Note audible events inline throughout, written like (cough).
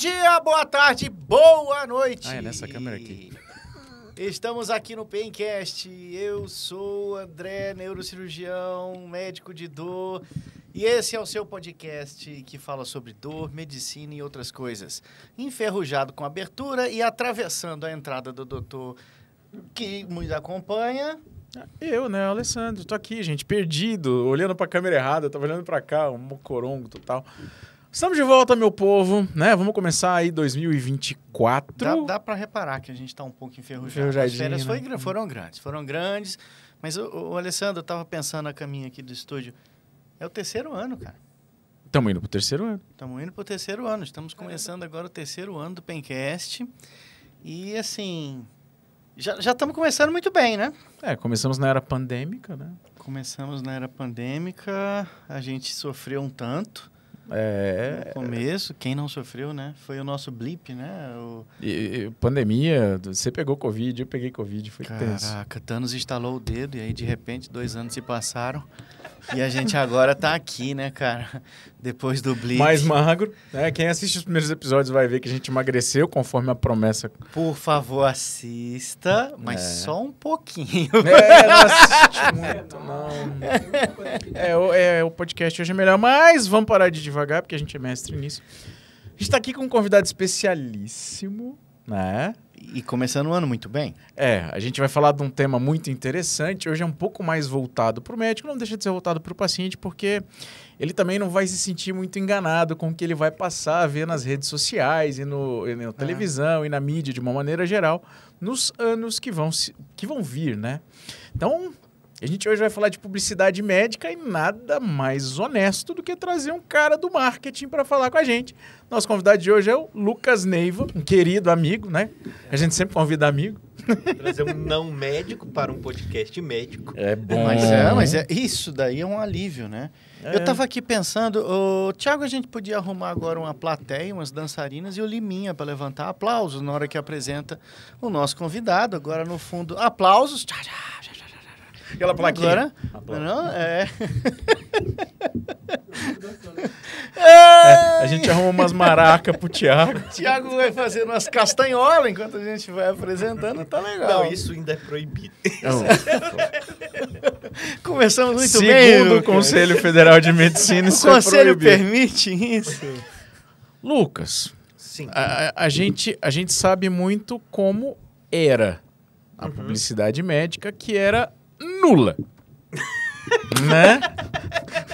dia, boa tarde, boa noite. Ah, é nessa câmera aqui. Estamos aqui no Pencast. Eu sou André, neurocirurgião, médico de dor. E esse é o seu podcast que fala sobre dor, medicina e outras coisas. Enferrujado com abertura e atravessando a entrada do doutor que nos acompanha. Eu, né, Alessandro, tô aqui, gente, perdido, olhando pra câmera errada, tava olhando pra cá, um mocorongo total. Estamos de volta, meu povo, né? Vamos começar aí 2024. Dá, dá para reparar que a gente está um pouco enferrujado. As férias foi, né? foram grandes, foram grandes. Mas o, o Alessandro, eu tava pensando a caminho aqui do estúdio. É o terceiro ano, cara. Estamos indo pro terceiro ano. Estamos indo pro terceiro ano. Estamos começando agora o terceiro ano do Pencast. E assim, já estamos começando muito bem, né? É, começamos na era pandêmica, né? Começamos na era pandêmica, a gente sofreu um tanto. É. No começo, quem não sofreu, né? Foi o nosso blip, né? O... E, e, pandemia, você pegou Covid, eu peguei Covid, foi Caraca, tenso. Caraca, Thanos instalou o dedo e aí de repente dois anos se passaram. E a gente agora tá aqui, né, cara? Depois do Blitz. Mais magro. Né? Quem assiste os primeiros episódios vai ver que a gente emagreceu conforme a promessa. Por favor, assista, mas é. só um pouquinho. É, não (laughs) assiste muito, não. É, o, é, o podcast hoje é melhor, mas vamos parar de devagar, porque a gente é mestre nisso. A gente tá aqui com um convidado especialíssimo, né? E começando o ano muito bem. É, a gente vai falar de um tema muito interessante. Hoje é um pouco mais voltado para o médico, não deixa de ser voltado para o paciente, porque ele também não vai se sentir muito enganado com o que ele vai passar a ver nas redes sociais e, no, e na é. televisão e na mídia de uma maneira geral nos anos que vão, que vão vir, né? Então, a gente hoje vai falar de publicidade médica e nada mais honesto do que trazer um cara do marketing para falar com a gente. Nosso convidado de hoje é o Lucas Neiva, um querido amigo, né? A gente sempre convida amigo. Trazer um não médico para um podcast médico. É bom. Mas é, mas é isso daí é um alívio, né? É. Eu estava aqui pensando, o Thiago, a gente podia arrumar agora uma plateia, umas dançarinas e o Liminha para levantar aplausos na hora que apresenta o nosso convidado. Agora no fundo, aplausos. Tchau, tchau, tchau. Aquela plaquinha. Agora, não, é. é. A gente arruma umas maracas pro Thiago. Thiago vai fazendo umas castanholas enquanto a gente vai apresentando, tá legal. Não, isso ainda é proibido. (laughs) Começamos muito Segundo bem. Segundo o Conselho Federal de Medicina, isso o Conselho permite isso. Lucas, Sim. A, a, gente, a gente sabe muito como era a uhum. publicidade médica, que era nula. né?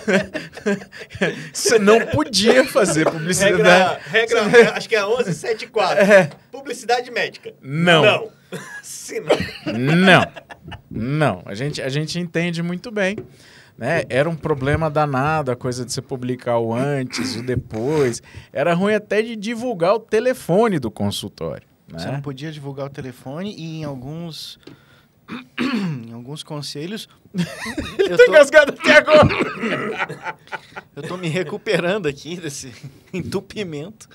(laughs) Você não podia fazer publicidade. Regra, regra acho que é 1174. É. Publicidade médica. Não. Não. (laughs) não. Não. Não. A gente, a gente entende muito bem. Né? Era um problema danado a coisa de você publicar o antes, o depois. Era ruim até de divulgar o telefone do consultório. Né? Você não podia divulgar o telefone e em alguns em alguns conselhos. Ele (laughs) eu tá tô engasgado até agora. eu tô me recuperando aqui desse (laughs) entupimento.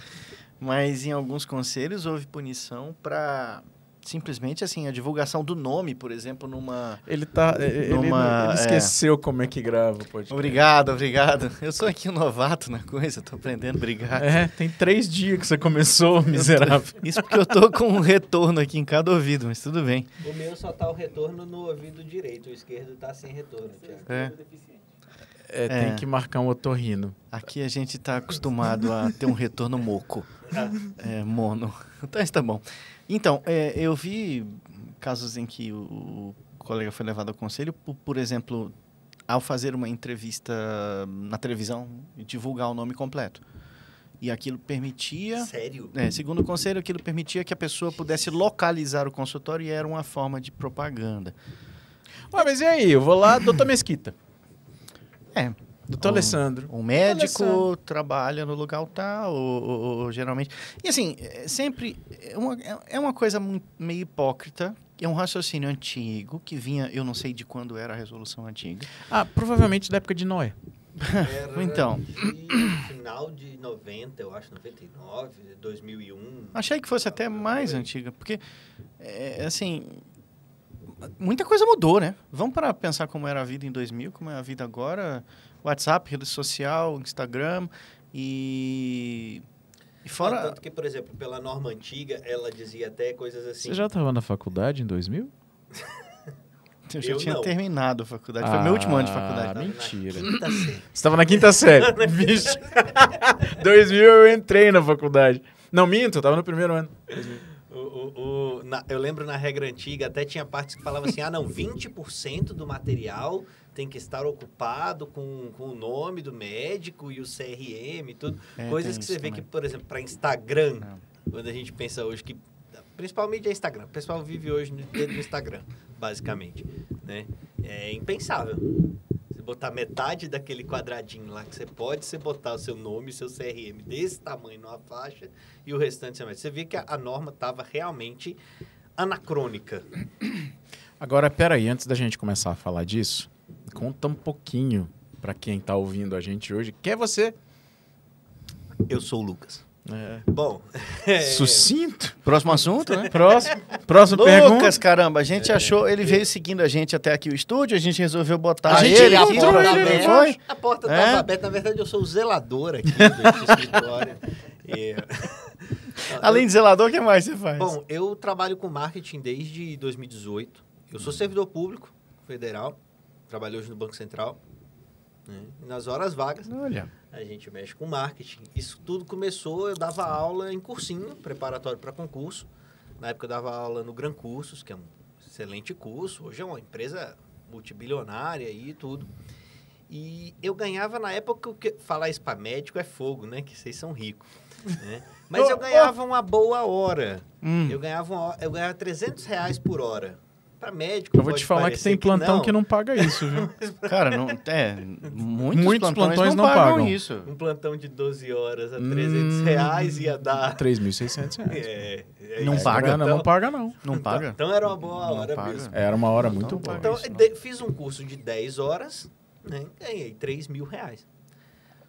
Mas em alguns conselhos houve punição para simplesmente assim a divulgação do nome, por exemplo, numa ele tá numa, ele, ele esqueceu é... como é que grava o podcast. Obrigado, obrigado. Eu sou aqui um novato na coisa, tô aprendendo, obrigado. É, tem três dias que você começou, miserável. Tô, (laughs) isso porque eu tô com um retorno aqui em cada ouvido, mas tudo bem. O meu só tá o retorno no ouvido direito, o esquerdo tá sem retorno. É. É, tem é. que marcar um otorrino. Aqui a gente está acostumado a ter um retorno moco. É, mono. Então está bom. Então, é, eu vi casos em que o, colega foi levado ao conselho, por, por, exemplo, ao fazer uma entrevista na televisão, divulgar o nome completo. E aquilo permitia. Sério? É, segundo o conselho, aquilo permitia que a pessoa pudesse localizar o consultório e era uma forma de propaganda. Ué, mas e aí? Eu vou lá, doutor Mesquita. É, Doutor um, Alessandro. Um médico Alessandro. trabalha no lugar tal, ou, ou, ou, geralmente. E assim, é sempre. É uma, é uma coisa meio hipócrita. É um raciocínio antigo que vinha, eu não sei de quando era a resolução antiga. Ah, provavelmente da época de Noé. (laughs) Era então. De final de 90, eu acho, 99, 2001. Achei que fosse até mais antiga, porque, é, assim, muita coisa mudou, né? Vamos para pensar como era a vida em 2000, como é a vida agora. WhatsApp, rede social, Instagram e E fora. Tanto que, por exemplo, pela norma antiga, ela dizia até coisas assim. Você já estava na faculdade em 2000? (laughs) Eu já Eu tinha não. terminado a faculdade. Foi meu último ano de Ah, faculdade. Na mentira. quinta série. Você estava na quinta série. Vixe. 2000 (laughs) eu entrei na faculdade. Não, minto, eu tava no primeiro ano. O- o- o- na- eu lembro na regra antiga, até tinha partes que falavam assim: ah, não, 20% do material tem que estar ocupado com, com o nome do médico e o CRM e tudo. É, Coisas que você vê também. que, por exemplo, para Instagram, Não. quando a gente pensa hoje que. Principalmente é Instagram. O pessoal vive hoje dentro do Instagram, basicamente. Né? É impensável. Você botar metade daquele quadradinho lá que você pode, você botar o seu nome seu CRM desse tamanho numa faixa e o restante você mete. Você vê que a, a norma estava realmente anacrônica. Agora, peraí, antes da gente começar a falar disso, conta um pouquinho pra quem tá ouvindo a gente hoje. Quem é você? Eu sou o Lucas. É. Bom, (laughs) Sucinto? Próximo assunto, né? Próximo. Próxima Lucas, pergunta. caramba, a gente achou, ele veio seguindo a gente até aqui o estúdio, a gente resolveu botar A gente ele aqui encontrou pra ele, foi? a porta É? estava aberta. Na verdade, eu sou o zelador aqui desse escritório. E- (laughs) (laughs) Além de zelador, o que mais você faz? Bom, eu trabalho com marketing desde 2018. Eu sou servidor público federal, trabalho hoje no Banco Central. né? E nas horas vagas, Olha. a gente mexe com marketing. Isso tudo começou, eu dava aula em cursinho, preparatório para concurso. Na época eu dava aula no Gran Cursos, que é um excelente curso. Hoje é uma empresa multibilionária e tudo. E eu ganhava na época, que falar isso para médico é fogo, né? Que vocês são ricos. né? Mas eu (laughs) ganhava uma boa hora. Hum. Eu ganhava, uma, eu ganhava 300 reais por hora. Para médico, Eu vou te falar que tem plantão que não paga isso, viu? (laughs) Cara, não, é, muitos, Muitos plantões, plantões não, não pagam, pagam. isso. Um plantão de 12 horas a Hum. 300 reais ia dar... 3.600 reais. É, é Não paga? Grana não paga, não. Não paga? Então era uma boa Não hora paga. mesmo. Era uma hora Não, muito não boa. Então, isso, não. fiz um curso de 10 horas, né? Ganhei 3 mil reais.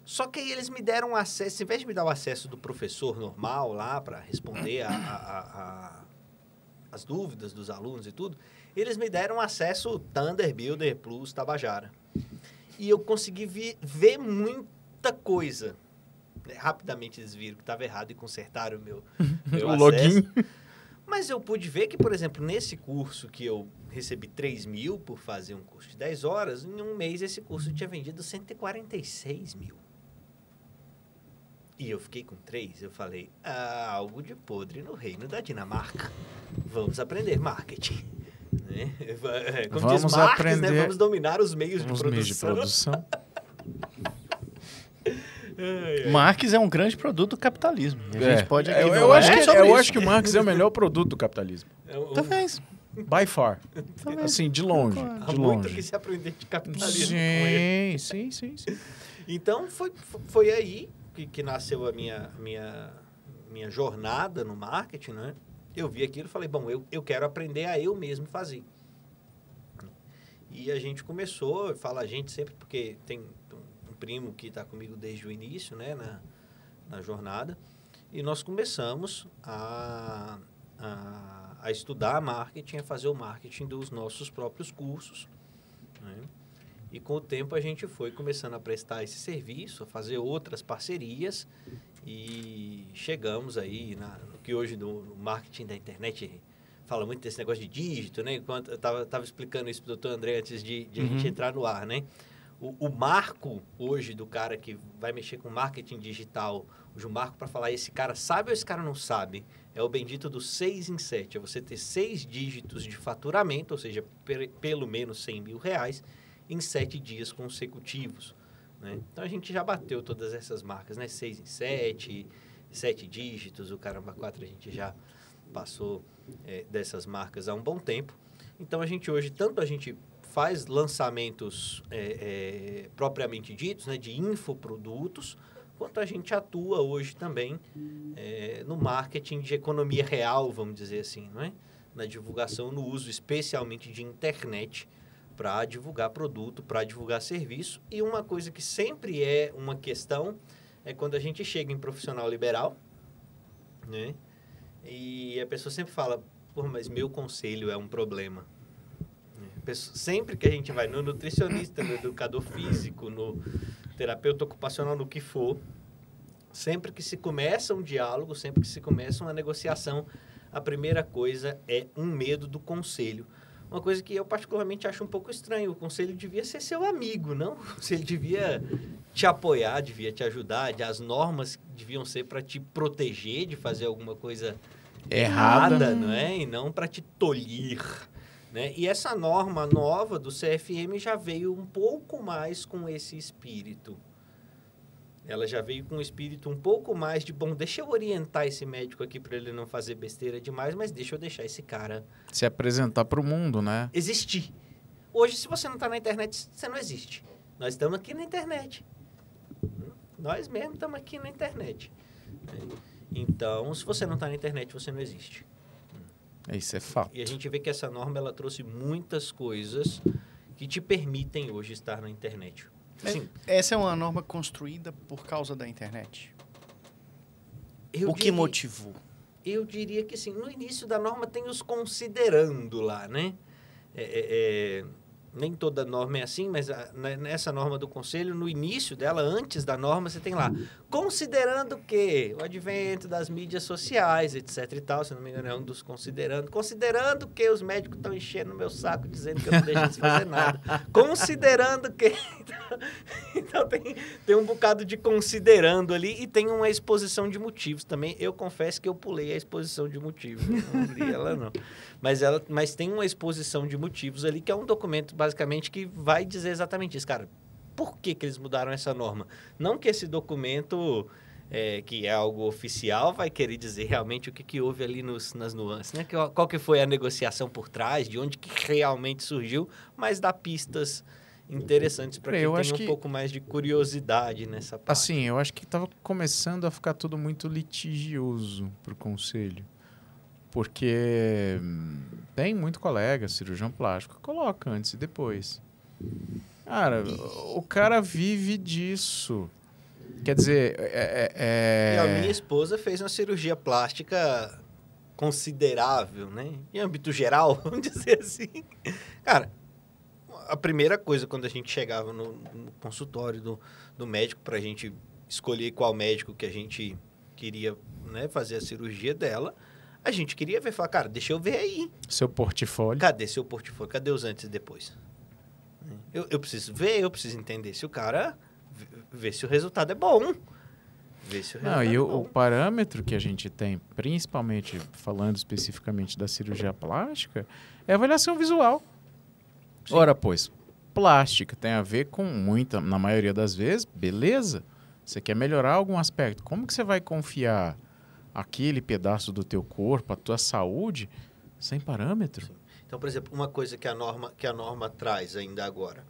Só que aí eles me deram acesso, em vez de me dar o acesso do professor normal lá para responder a, a- a- a- as dúvidas dos alunos e tudo, eles me deram acesso Thunder Builder Plus Tabajara. E eu consegui vi- ver muita coisa. né? Rapidamente eles viram que estava errado e consertaram o meu, (laughs) meu O login. Mas eu pude ver que, por exemplo, nesse curso que eu recebi 3 mil por fazer um curso de 10 horas, em um mês esse curso tinha vendido 146 mil. E eu fiquei com 3, eu falei, ah, algo de podre no reino da Dinamarca. Vamos aprender marketing. Né? É, Como Vamos diz Marx, né? aprender Vamos dominar os meios de Os produção. meios de produção. (laughs) Ai, ai. Marx é um grande produto do capitalismo. A gente pode aqui É. eu, eu acho que, eu acho que o Marx é o melhor produto do capitalismo. É um- Talvez. By far. Talvez. Assim, de longe. Há De muito que longe. se aprender de capitalismo com ele. Sim, sim, sim, sim. Então foi, foi aí que, que nasceu a minha, minha, minha jornada no marketing, né? Eu vi aquilo e falei, bom, eu, eu quero aprender a eu mesmo fazer. E a gente começou, eu falo a gente sempre porque tem um- primo que está comigo desde o início, né, na, na jornada, e nós começamos a, a, a estudar marketing, a fazer o marketing dos nossos próprios cursos, né? E com o tempo a gente foi começando a prestar esse serviço, a fazer outras parcerias e chegamos aí na, que hoje no marketing da internet fala muito desse negócio de dígito, né? Enquanto eu estava tava explicando isso para o doutor André antes de, de a gente Uhum. entrar no ar, né? O, o marco hoje do cara que vai mexer com marketing digital, hoje o marco para falar esse cara sabe ou esse cara não sabe, é o bendito do 6 em 7. É você ter seis dígitos de faturamento, ou seja, pe- pelo menos 100 mil reais, em sete dias consecutivos. Né? Então a gente já bateu todas essas marcas, né? 6 em 7, sete dígitos, o Caramba 4 a gente já passou é, dessas marcas há um bom tempo. Então a gente hoje, tanto a gente faz lançamentos é, é, propriamente ditos, né, de infoprodutos, quanto a gente atua hoje também é, no marketing de economia real, vamos dizer assim, não é? na divulgação, no uso especialmente de internet para divulgar produto, para divulgar serviço. E uma coisa que sempre é uma questão é quando a gente chega em profissional liberal, né? E a pessoa sempre fala, Pô, mas meu conselho é um problema. A pessoa- Sempre que a gente vai no nutricionista, no educador físico, no terapeuta ocupacional, no que for, Sempre que se começa um diálogo, sempre que se começa uma negociação, a primeira coisa é um medo do conselho. Uma coisa que eu particularmente acho um pouco estranho. O conselho devia ser seu amigo, não? (laughs) O conselho devia te apoiar, devia te ajudar. As normas deviam ser para te proteger de fazer alguma coisa Errada. errada, não é? E não para te tolir. Né? E essa norma nova do CFM já veio um pouco mais com esse espírito. Ela já veio com um espírito um pouco mais de, bom, deixa eu orientar esse médico aqui para ele não fazer besteira demais, mas deixa eu deixar esse cara Se apresentar para o mundo, né? existir. Hoje, se você não está na internet, você não existe. Nós estamos aqui na internet. Nós mesmos estamos aqui na internet. Então, se você não está na internet, você não existe. Isso é fato. E a gente vê que essa norma ela trouxe muitas coisas que te permitem hoje estar na internet. Assim, Essa é uma norma construída por causa da internet. eu o que diria- motivou? Eu diria que sim. No início da norma tem os considerando lá, né? É, é, é, nem toda norma é assim, mas a- ne- nessa norma do conselho, no início dela, antes da norma, você tem lá, considerando que o advento das mídias sociais, etc e tal, se não me engano, é um dos considerando, considerando que os médicos estão enchendo meu saco dizendo que eu não deixo de fazer nada, (laughs) considerando que... (laughs) então tem, tem um bocado de considerando ali e tem uma exposição de motivos também. Eu confesso que eu pulei a exposição de motivos, não li ela não. Mas, ela, mas tem uma exposição de motivos ali, que é um documento, basicamente, que vai dizer exatamente isso. Cara, por que, que eles mudaram essa norma? Não que esse documento, é, que é algo oficial, vai querer dizer realmente o que, que houve ali nos, nas nuances, né? Qual que foi a negociação por trás, de onde que realmente surgiu, mas dá pistas interessantes para quem Eu tem um que- pouco mais de curiosidade nessa parte. Assim, eu acho que estava começando a ficar tudo muito litigioso pro conselho. Porque hum, tem muito colega, cirurgião plástico, que coloca antes e depois. Cara, o cara vive disso. Quer dizer, é, é- E a é- minha esposa fez uma cirurgia plástica considerável, né? Em âmbito geral, (laughs) vamos dizer assim. Cara, a primeira coisa quando a gente chegava no, no consultório do, do médico para a gente escolher qual médico que a gente queria né, fazer a cirurgia dela, a gente queria ver, falar, cara, deixa eu ver aí. seu portfólio. Cadê seu portfólio? Cadê os antes e depois? Eu, eu preciso ver, eu preciso entender se o cara... Ver se o resultado é bom. Ver se o Não, e é o, o parâmetro que a gente tem, principalmente falando especificamente da cirurgia plástica, é a avaliação visual. Sim. Ora, pois, plástica tem a ver com muita, na maioria das vezes, beleza. Você quer melhorar algum aspecto. Como que você vai confiar aquele pedaço do teu corpo, a tua saúde, sem parâmetro? Então, por exemplo, uma coisa que a norma, que a norma traz ainda agora.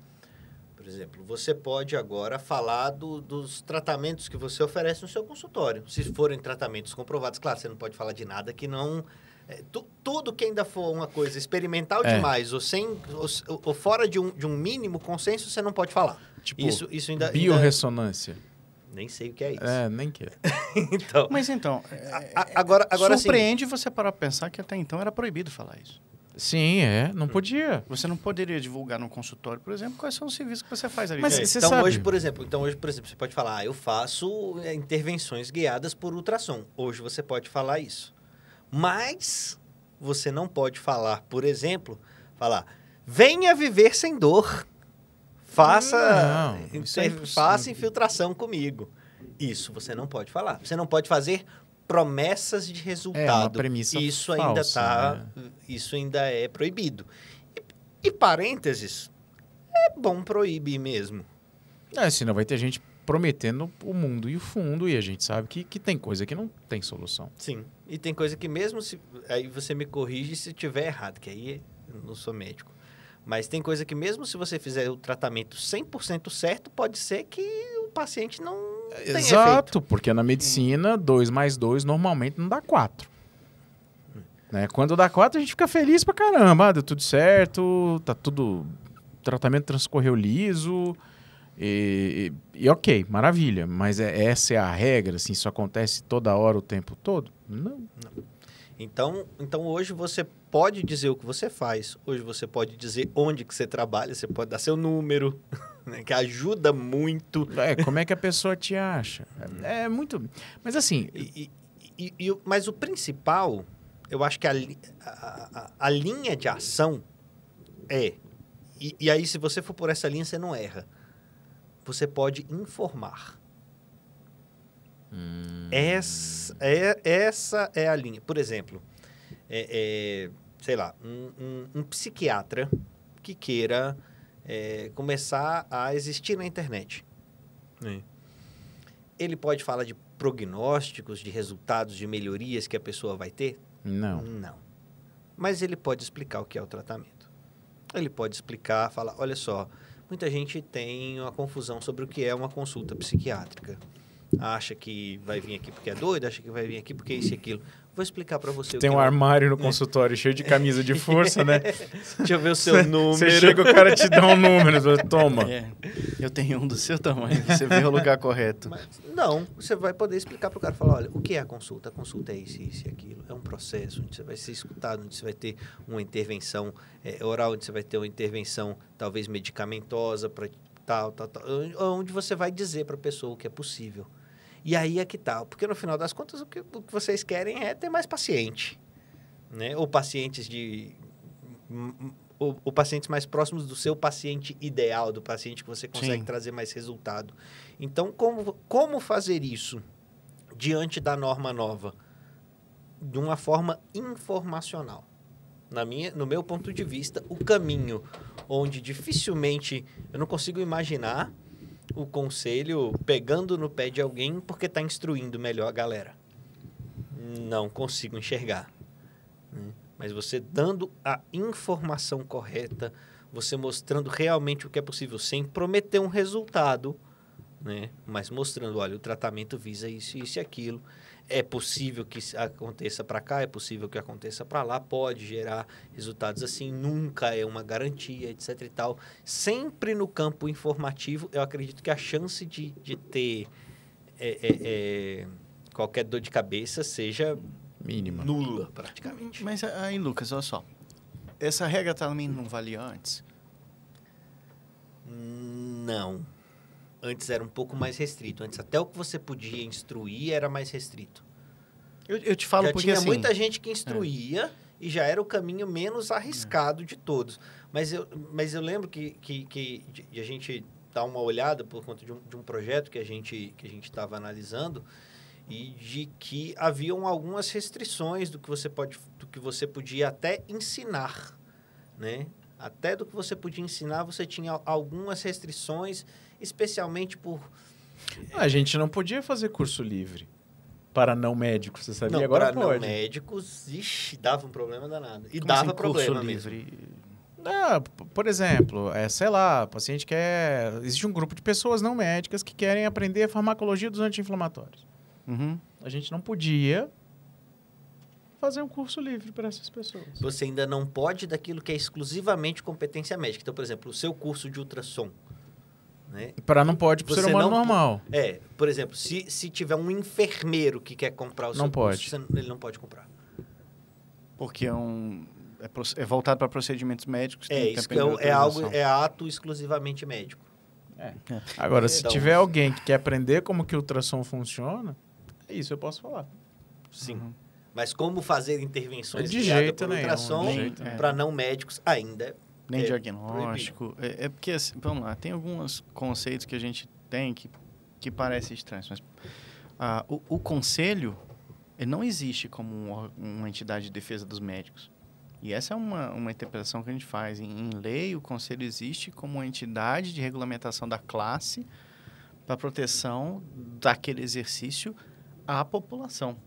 Por exemplo, você pode agora falar do- dos tratamentos que você oferece no seu consultório. Se forem tratamentos comprovados, claro, você não pode falar de nada que não. é, tu- tudo que ainda for uma coisa experimental É. demais ou, sem, ou, ou fora de um, de um mínimo consenso, você não pode falar. Tipo, isso, isso ainda, ainda. biorressonância. Nem sei o que é isso. É, nem que. (laughs) então, Mas então, a- agora, agora sim. surpreende você parar pra pensar que até então era proibido falar isso. Sim, é, não podia. Você não poderia divulgar no consultório, por exemplo, quais são os serviços que você faz ali. Mas É, então sabe- hoje, por exemplo, então hoje, por exemplo, você pode falar, ah, eu faço é, intervenções guiadas por ultrassom. Hoje você pode falar isso. Mas você não pode falar, por exemplo, falar, venha viver sem dor. Faça, Não, é inter- impossível. faça infiltração comigo. Isso você não pode falar. Você não pode fazer promessas de resultado. É premissa isso ainda falsa, tá, né? isso ainda é proibido. E, e parênteses, é bom proibir mesmo. É, senão vai ter gente prometendo o mundo e o fundo, e a gente sabe que, que tem coisa que não tem solução. Sim. E tem coisa que mesmo se. Aí você me corrige se tiver errado, que aí eu não sou médico. Mas tem coisa que mesmo se você fizer o tratamento 100% certo, pode ser que o paciente não Exato, porque na medicina, 2 mais 2 normalmente não dá 4. Né? Quando dá 4, a gente fica feliz pra caramba. Ah, deu tudo certo, tá tudo. O tratamento transcorreu liso. E, e- e ok, maravilha. Mas é- essa é a regra, assim, isso acontece toda hora, o tempo todo? Não. Então, então hoje você pode dizer o que você faz, hoje você pode dizer onde que você trabalha, você pode dar seu número, (laughs) né, que ajuda muito. É, como é que a pessoa te acha? É, é muito. Mas assim. E, e, e, mas o principal, eu acho que a, a, a linha de ação é. E, aí, se você for por essa linha, você não erra. Você pode informar. Hum. Essa, é, essa é a linha. Por exemplo, é, é, sei lá, um, um, um, psiquiatra que queira é, começar a existir na internet. Ele pode falar de prognósticos, de resultados, de melhorias que a pessoa vai ter? Não. Não. Mas ele pode explicar o que é o tratamento. Ele pode explicar, falar, olha só, muita gente tem uma confusão sobre o que é uma consulta psiquiátrica acha que vai vir aqui porque é doido, acha que vai vir aqui porque é isso e aquilo. Vou explicar para você. Tem um é. armário no (laughs) consultório cheio de camisa de força, né? (laughs) Deixa eu ver o seu cê, número. Você chega, o cara te dá um número, você toma. É, eu tenho um do seu tamanho, você vê o lugar correto. Mas, não, você vai poder explicar para o cara, falar, olha, o que é a consulta? A consulta é isso, isso e aquilo. É um processo onde você vai ser escutado, onde você vai ter uma intervenção é, oral, onde você vai ter uma intervenção talvez medicamentosa para tal, tal, tal. Onde você vai dizer para a pessoa o que é possível. E aí é que tal? Tá, porque no final das contas o que, o que vocês querem é ter mais paciente. Né? Ou pacientes de. Ou, ou, pacientes mais próximos do seu paciente ideal, do paciente que você consegue Sim. trazer mais resultado. Então, como, como fazer isso diante da norma nova? De uma forma informacional. Na minha, no meu ponto de vista, o caminho onde dificilmente eu não consigo imaginar o conselho pegando no pé de alguém porque está instruindo melhor a galera. Não consigo enxergar. Né? Mas você dando a informação correta, você mostrando realmente o que é possível, sem prometer um resultado, né? mas mostrando, olha, o tratamento visa isso, isso e aquilo é possível que aconteça para cá, é possível que aconteça para lá, pode gerar resultados assim, nunca é uma garantia, etc e tal. Sempre no campo informativo, eu acredito que a chance de, de ter é, é, é, qualquer dor de cabeça seja mínima, nula praticamente. Mas aí, Lucas, olha só, essa regra também não valia antes? Não antes era um pouco mais restrito. Antes até o que você podia instruir era mais restrito. Eu, eu te falo já porque tinha assim, muita gente que instruía é. e já era o caminho menos arriscado é. de todos. Mas eu, mas eu lembro que, que, que de, a gente dar uma olhada por conta de um, de um projeto que a gente que a gente estava analisando e de que haviam algumas restrições do que você pode do que você podia até ensinar, né? Até do que você podia ensinar, você tinha algumas restrições especialmente por. A gente não podia fazer curso livre para não médicos, você sabia? Não, Agora para pode. não médicos, ixi, dava um problema danado. E Como dava assim, problema curso mesmo. livre? Ah, por exemplo, é, sei lá, o paciente quer. Existe um grupo de pessoas não médicas que querem aprender a farmacologia dos anti-inflamatórios. Uhum. A gente não podia fazer um curso livre para essas pessoas. Você ainda não pode daquilo que é exclusivamente competência médica. Então, por exemplo, o seu curso de ultrassom né? Para não pode para o ser humano não, normal. É, por exemplo, se, se tiver um enfermeiro que quer comprar o seu não pode. Curso, ele não pode comprar. Porque é um é, é voltado para procedimentos médicos. É, isso é, é algo é ato exclusivamente médico. É. é. Agora, se então, tiver alguém que quer aprender como que o ultrassom funciona, é isso eu posso falar. Sim. Uhum. Mas como fazer intervenções de jeito por ultrassom para não médicos ainda nem é, diagnóstico. É, é, porque, assim, vamos lá, tem alguns conceitos que a gente tem que, que parecem estranhos, mas ah, o, o, conselho não existe como um, uma entidade de defesa dos médicos. E essa é uma, uma interpretação que a gente faz. Em, em lei, o conselho existe como uma entidade de regulamentação da classe para proteção daquele exercício à população.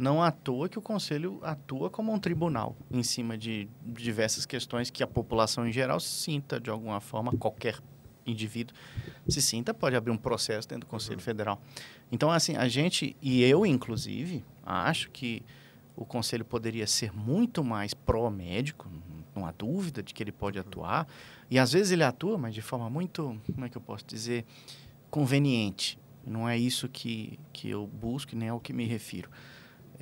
Não à toa que o Conselho atua como um tribunal em cima de diversas questões que a população em geral sinta de alguma forma, qualquer indivíduo se sinta, pode abrir um processo dentro do Conselho uhum. Federal. Então, assim, a gente, e eu inclusive, acho que o Conselho poderia ser muito mais pró-médico, não há dúvida de que ele pode atuar. E às vezes ele atua, mas de forma muito, como é que eu posso dizer, conveniente. Não é isso que, que eu busco, nem é o que me refiro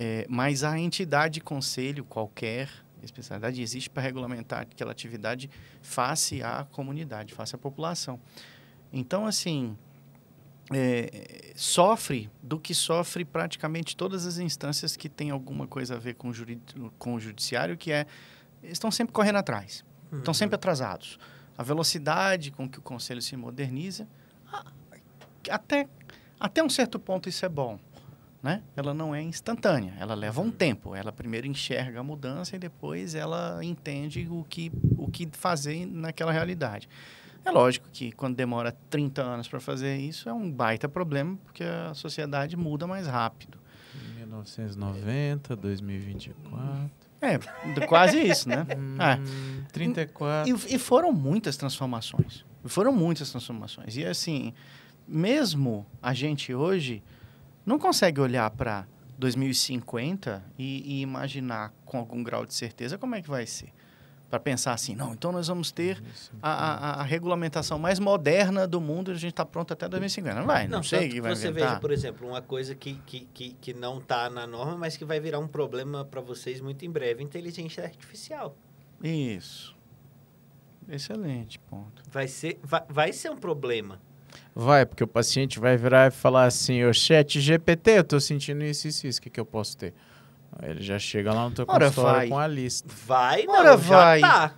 É, mas a entidade conselho, qualquer especialidade, existe para regulamentar aquela atividade face à comunidade, face à população. Então, assim, é, sofre do que sofre praticamente todas as instâncias que têm alguma coisa a ver com o, juri, com o judiciário, que é estão sempre correndo atrás, uhum. estão sempre atrasados. A velocidade com que o conselho se moderniza, até, até um certo ponto isso é bom. Né? Ela não é instantânea, ela leva um tempo. Ela primeiro enxerga a mudança e depois ela entende o que, o que fazer naquela realidade. É lógico que quando demora 30 anos para fazer isso é um baita problema, porque a sociedade muda mais rápido. 1990, 2024. É, quase isso, né? (laughs) hum, é. 34. E, e foram muitas transformações. Foram muitas transformações. E assim, mesmo a gente hoje não consegue olhar para 2050 e, e, imaginar com algum grau de certeza como é que vai ser. Para pensar assim, não, então nós vamos ter a, a, a regulamentação mais moderna do mundo e a gente está pronto até 2050. Não vai, não, não sei que vai Você inventar. veja, por exemplo, uma coisa que, que, que, que não está na norma, mas que vai virar um problema para vocês muito em breve, inteligência artificial. Isso. Excelente ponto. Vai ser, vai, vai ser um problema. Vai, porque o paciente vai virar e falar assim, o chat GPT, eu estou sentindo isso, isso, isso, o que, que eu posso ter? Aí ele já chega lá no teu Ora consultório vai. com a lista. Vai, não, Ora vai. tá.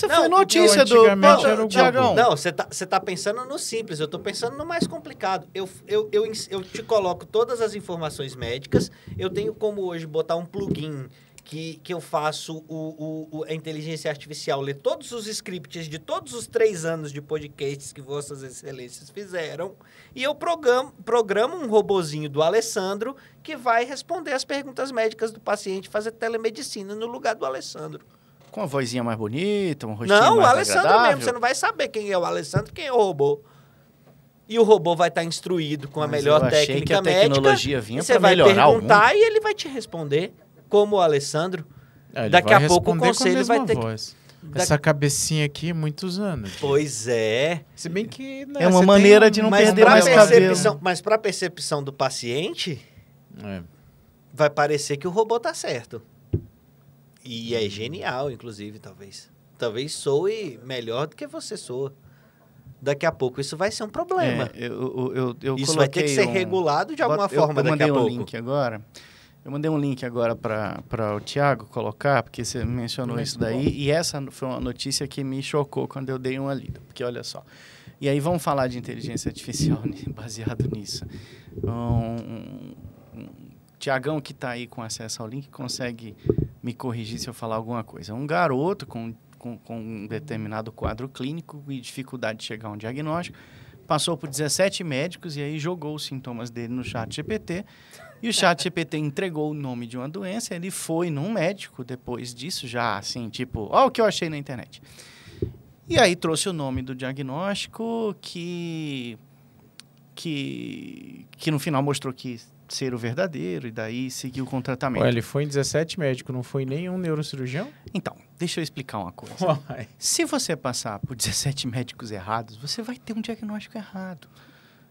Você não, foi notícia do Tiagão. Não, você tá, você tá pensando no simples, eu tô pensando no mais complicado. Eu, eu, eu, eu te coloco todas as informações médicas, eu tenho como hoje botar um plugin que, que eu faço o, o, a inteligência artificial ler todos os scripts de todos os três anos de podcasts que Vossas Excelências fizeram e eu programo, programo um robozinho do Alessandro que vai responder as perguntas médicas do paciente, fazer telemedicina no lugar do Alessandro. Com a vozinha mais bonita, um rostinho não, mais o Alessandro agradável. mesmo. Você não vai saber quem é o Alessandro quem é o robô. E o robô vai estar instruído com a Mas melhor técnica a médica. Vinha você vai perguntar e ele vai te responder como o Alessandro. É, Daqui a pouco o conselho vai ter voz. que... Essa cabecinha aqui, muitos anos. Pois é. Se bem que... Né, é uma maneira um... de não mas perder mais cabelo. Mas para percepção do paciente, é. vai parecer que o robô tá certo. E é genial, inclusive, talvez. Talvez soe melhor do que você soa. Daqui a pouco isso vai ser um problema. É, eu, eu, eu isso vai ter que ser um... regulado de alguma forma eu, eu daqui a pouco. Eu mandei um link agora. Eu mandei um link agora para o Tiago colocar, porque você mencionou Muito isso daí. Bom. E essa foi uma notícia que me chocou quando eu dei uma lida. Porque olha só. E aí vamos falar de inteligência artificial (laughs) baseado nisso. Um, um, Tiagão que está aí com acesso ao link consegue me corrigir se eu falar alguma coisa. Um garoto com, com, com um determinado quadro clínico e dificuldade de chegar a um diagnóstico passou por 17 médicos e aí jogou os sintomas dele no chat GPT e o chat GPT entregou o nome de uma doença, ele foi num médico depois disso, já assim, tipo, ó o que eu achei na internet. E aí trouxe o nome do diagnóstico que que que no final mostrou que ser o verdadeiro e daí seguiu com o tratamento. Ué, ele foi em 17 médicos, não foi nenhum neurocirurgião? Então, deixa eu explicar uma coisa. Uai. Se você passar por 17 médicos errados, você vai ter um diagnóstico errado.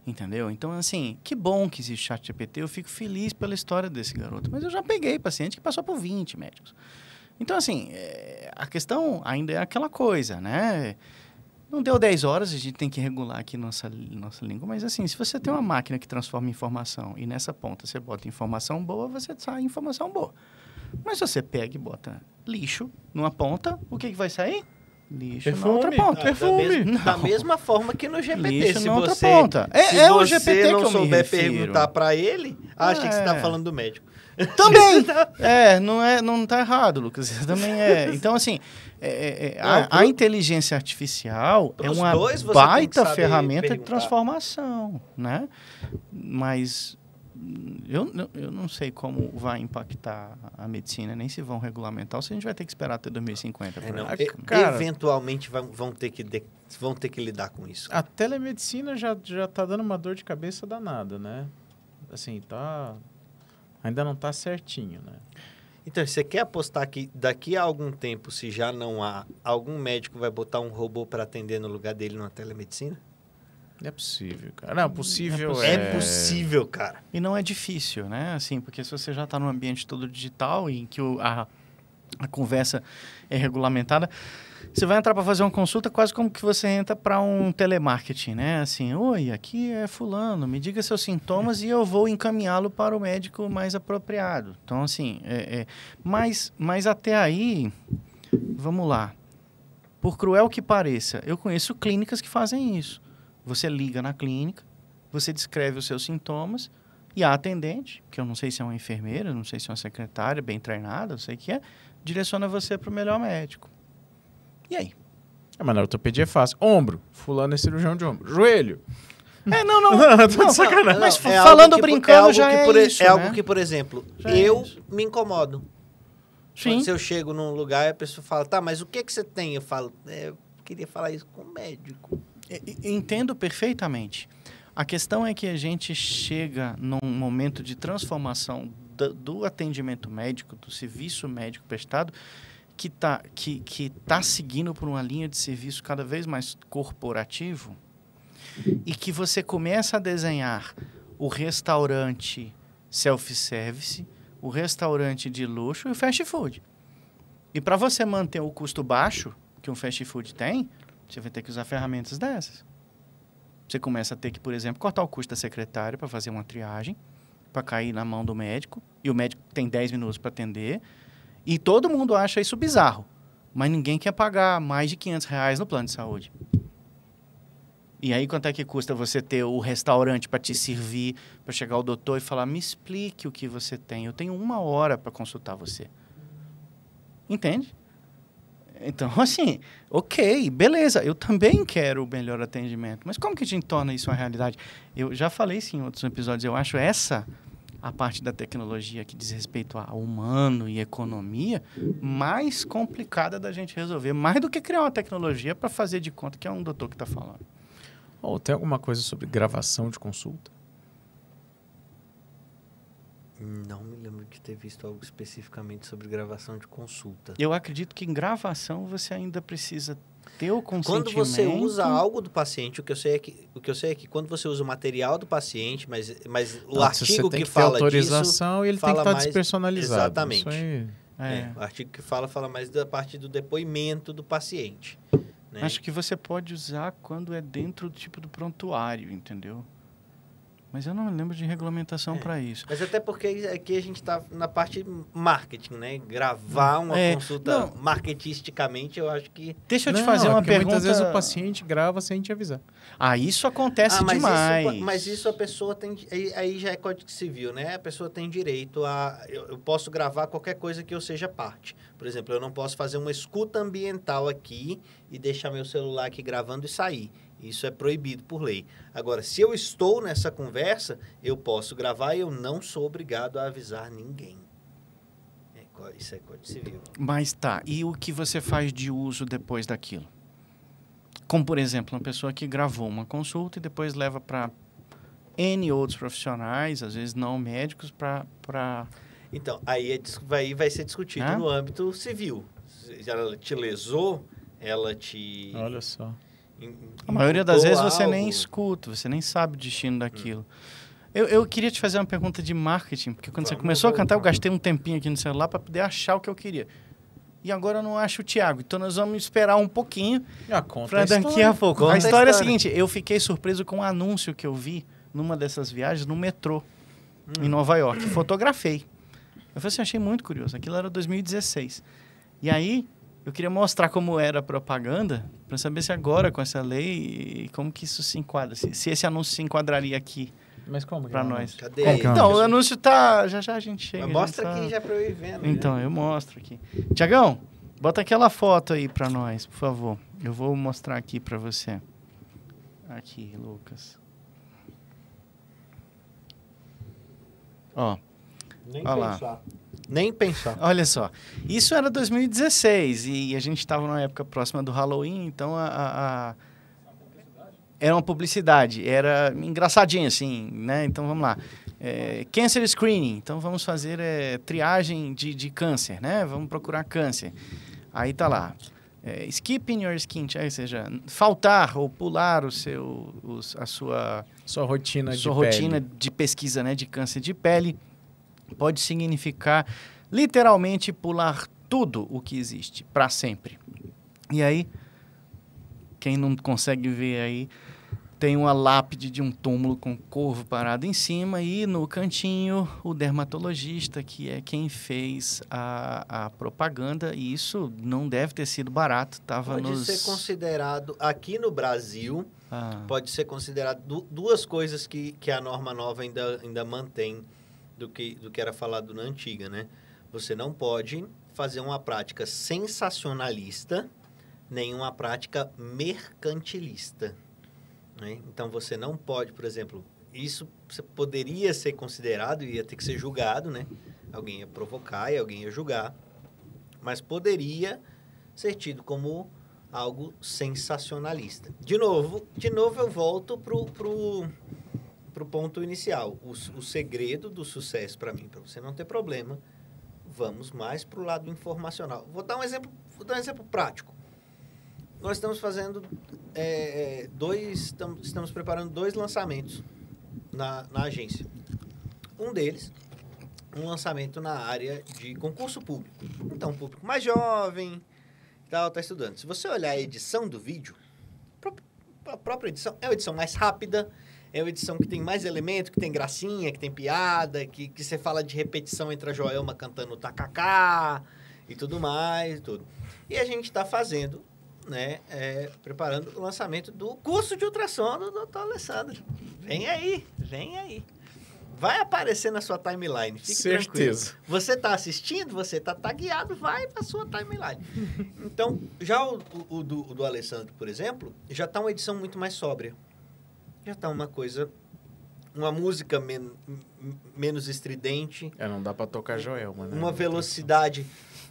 Entendeu? Então, assim, que bom que existe chat GPT. Eu fico feliz pela história desse garoto. Mas eu já peguei paciente que passou por 20 médicos. Então, assim, é, a questão ainda é aquela coisa, né? Não deu 10 horas, a gente tem que regular aqui nossa, nossa língua. Mas, assim, se você tem uma máquina que transforma informação e nessa ponta você bota informação boa, você sai informação boa. Mas se você pega e bota lixo numa ponta, o que, que vai sair? Lixo perfume. na outra ponta. Ah, perfume. Da, mes da, mesma forma que no GPT. Lixo se na você, outra ponta. É, se é o GPT não que eu souber me perguntar para ele, acha é. que você está falando do médico. Também. (laughs) é, não é, não está errado, Lucas. Também é. Então assim, é, é, é não, a, pro... a, inteligência artificial é uma baita ferramenta perguntar. de transformação, né? Mas eu, eu não sei como vai impactar a medicina, nem se vão regulamentar, ou se a gente vai ter que esperar até 2050. É, não, Cara, eventualmente vão, vão, ter que de, vão ter que lidar com isso. A telemedicina já, já tá dando uma dor de cabeça danada, né? Assim, tá... Ainda não tá certinho, né? Então, você quer apostar que daqui a algum tempo, se já não há, algum médico vai botar um robô para atender no lugar dele numa telemedicina? Não é possível, cara. Não, possível É é... É possível, cara. E não é difícil, né? Assim, porque se você já está num ambiente todo digital em que o- a, a conversa é regulamentada, você vai entrar para fazer uma consulta quase como que você entra para um telemarketing, né? Assim, oi, aqui é fulano, me diga seus sintomas e eu vou encaminhá-lo para o médico mais apropriado. Então, assim, é, é, mas, mas até aí, vamos lá. Por cruel que pareça, eu conheço clínicas que fazem isso. Você liga na clínica, você descreve os seus sintomas e a atendente, que eu não sei se é uma enfermeira, não sei se é uma secretária bem treinada, não sei o que é, direciona você para o melhor médico. E aí? É, mas na ortopedia é fácil. Ombro. Fulano é cirurgião de ombro. Joelho. É, não, não. (laughs) Tô de sacanagem. Mas Não, é falando algo que, brincando, algo já que, é por, isso, É algo né? que, por exemplo, Já é eu isso. me incomodo. Sim. Quando eu chego num lugar e a pessoa fala, tá, mas o que, que você tem? Eu falo, é, eu queria falar isso com o médico. Entendo perfeitamente. A questão é que a gente chega num momento de transformação do, do atendimento médico, do serviço médico prestado, que está que, que tá seguindo por uma linha de serviço cada vez mais corporativo e que você começa a desenhar o restaurante self-service, o restaurante de luxo e o fast food. E para você manter o custo baixo que um fast food tem, você vai ter que usar ferramentas dessas. Você começa a ter que, por exemplo, cortar o custo da secretária para fazer uma triagem, para cair na mão do médico, e o médico tem 10 minutos para atender, e todo mundo acha isso bizarro, mas ninguém quer pagar mais de 500 reais no plano de saúde. E aí, quanto é que custa você ter o restaurante para te servir, para chegar o doutor e falar: me explique o que você tem, eu tenho uma hora para consultar você. Entende? Então, (laughs) assim, ok, beleza, eu também quero o melhor atendimento, mas como que a gente torna isso uma realidade? Eu já falei isso em outros episódios, eu acho essa a parte da tecnologia que diz respeito ao humano e economia mais complicada da gente resolver, mais do que criar uma tecnologia para fazer de conta que é um doutor que está falando. Ou tem alguma coisa sobre gravação de consulta? Não me lembro de ter visto algo especificamente sobre gravação de consulta. Eu acredito que em gravação você ainda precisa ter o consentimento. Quando você usa algo do paciente, o que eu sei é que, o que, eu sei é que quando você usa o material do paciente, mas, mas o artigo você tem que, que, ter fala disso... autorização e ele tem que fala estar mais- despersonalizado. Exatamente. Isso aí... É. É, o artigo que fala, fala mais da parte do depoimento do paciente. né? Acho que você pode usar quando é dentro do tipo do prontuário, entendeu? Mas eu não me lembro de regulamentação É. para isso. Mas até porque aqui a gente está na parte marketing, né? Gravar uma É, consulta não. marketisticamente, eu acho que... Deixa eu te Não, fazer é uma pergunta. Muitas vezes o paciente grava sem te avisar. Ah, isso acontece Ah, mas demais. Isso, mas isso a pessoa tem... Aí, aí já é Código Civil, né? A pessoa tem direito a... Eu, eu posso gravar qualquer coisa que eu seja parte. Por exemplo, eu não posso fazer uma escuta ambiental aqui e deixar meu celular aqui gravando e sair. Isso é proibido por lei. Agora, se eu estou nessa conversa, eu posso gravar e eu não sou obrigado a avisar ninguém. É, isso é Código Civil. Mas tá, e o que você faz de uso depois daquilo? Como, por exemplo, uma pessoa que gravou uma consulta e depois leva para N outros profissionais, às vezes não médicos, para. Então, aí, é aí vai ser discutido Hã? no âmbito civil. Se ela te lesou, ela te... Olha só. A maioria das vezes você nem escuta, você nem sabe o destino daquilo. Eu, eu queria te fazer uma pergunta de marketing, porque quando você Vamos começou a cantar, eu gastei um tempinho aqui no celular para poder achar o que eu queria. E agora eu não acho o Thiago. Então nós vamos esperar um pouquinho para daqui a pouco. Conta a a história é a seguinte: eu fiquei surpreso com um anúncio que eu vi numa dessas viagens no metrô, Hum. em Nova York. Fotografei. Eu falei assim, achei muito curioso. Aquilo era 2016. E aí, eu queria mostrar como era a propaganda, para saber se agora, com essa lei, como que isso se enquadra. Se, se esse anúncio se enquadraria aqui Mas como? para é nós. Cadê Como é o Então, o anúncio tá... Já já a gente chega. Mas mostra gente tá- aqui já pra eu ir vendo. né? Então, eu mostro aqui. Tiagão, bota aquela foto aí para nós, por favor. Eu vou mostrar aqui para você. Aqui, Lucas. Ó, Nem Olha lá. Nem pensar. olha só. Isso era 2016 e a gente estava numa época próxima do Halloween, então a, a- a- era uma publicidade, era engraçadinho assim, né? Então vamos lá. É, cancer screening, então vamos fazer é, triagem de, de câncer, né? Vamos procurar câncer. Aí tá lá. é, skipping your skin ou seja, faltar ou pular o seu, os- a sua Sua rotina sua de rotina pele. de pesquisa né, de câncer de pele pode significar literalmente pular tudo o que existe para sempre. E aí, quem não consegue ver aí, tem uma lápide de um túmulo com corvo parado em cima e no cantinho o dermatologista, que é quem fez a, a propaganda, e isso não deve ter sido barato, tava Pode nos... ser considerado, aqui no Brasil, Ah, pode ser considerado du- duas coisas que, que a norma nova ainda, ainda mantém do que, do que era falado na antiga, né? Você não pode fazer uma prática sensacionalista, nem uma prática mercantilista. né? Então, você não pode, por exemplo, isso poderia ser considerado, ia ter que ser julgado, né? Alguém ia provocar e alguém ia julgar, mas poderia ser tido como algo sensacionalista. De novo, de novo eu volto pro, pro, pro ponto inicial. O, o segredo do sucesso para mim, para você não ter problema, vamos mais pro lado informacional. Vou dar um exemplo, vou dar um exemplo prático. Nós estamos fazendo é, é, dois, estamos, estamos preparando dois lançamentos na, na agência. Um deles, um lançamento na área de concurso público. Então, público mais jovem, tal, está estudando. Se você olhar a edição do vídeo, a própria edição é uma edição mais rápida, é uma edição que tem mais elemento, que tem gracinha, que tem piada, que, que você fala de repetição entre a Joelma cantando tacacá e tudo mais e tudo. E a gente está fazendo, né, é, preparando o lançamento do curso de ultrassom do Dr. Alessandro. Vem aí, vem aí. Vai aparecer na sua timeline, fique tranquilo. Certeza. Você está assistindo, você está tagueado, vai para sua timeline. Então, já o, o- o do, o do Alessandro, por exemplo, já está uma edição muito mais sóbria. Já está uma coisa, uma música men- menos estridente, É, não dá pra tocar Joelma, né? uma velocidade.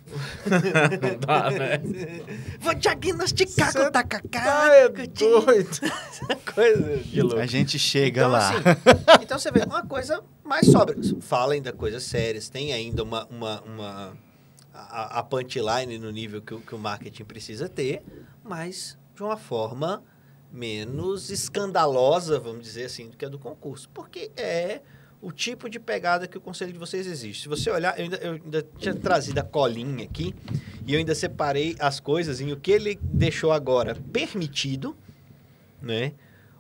(laughs) Não dá, né? (laughs) Vou diagnosticar Cê com tacacá. Ah, é doido. (laughs) coisa. Que louco. a gente chega Então, lá. assim, então você vê uma coisa mais sóbria. Fala ainda coisas sérias, tem ainda uma, uma, uma a, a punchline no nível que, o- que o marketing precisa ter, mas de uma forma menos escandalosa, vamos dizer assim, do que a do concurso. Porque é o tipo de pegada que o conselho de vocês existe. Se você olhar, eu ainda, eu ainda tinha trazido a colinha aqui e eu ainda separei as coisas em o que ele deixou agora permitido, né?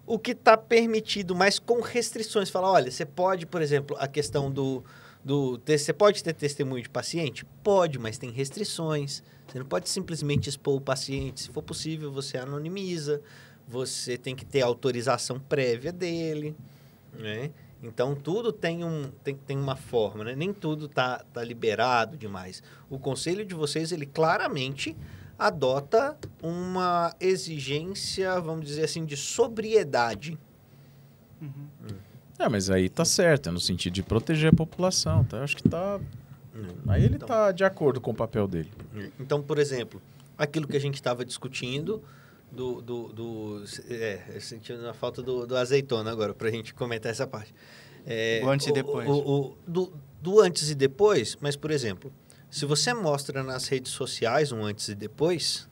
o que está permitido, mas com restrições. Fala, olha, você pode, por exemplo, a questão do, do você pode ter testemunho de paciente? Pode, mas tem restrições. Você não pode simplesmente expor o paciente. Se for possível, você anonimiza. Você tem que ter autorização prévia dele, né? Então, tudo tem, um, tem, tem uma forma, né? Nem tudo tá, tá liberado demais. O conselho de vocês, ele claramente adota uma exigência, vamos dizer assim, de sobriedade. É, mas aí tá certo, é no sentido de proteger a população, tá? Eu acho que tá... Aí ele Então. tá de acordo com o papel dele. Então, por exemplo, aquilo que a gente estava discutindo do... do, do é, eu senti a falta do, do azeitona agora, para a gente comentar essa parte. É, O antes e depois. o- o- do, do antes e depois, mas, por exemplo, se você mostra nas redes sociais um antes e depois,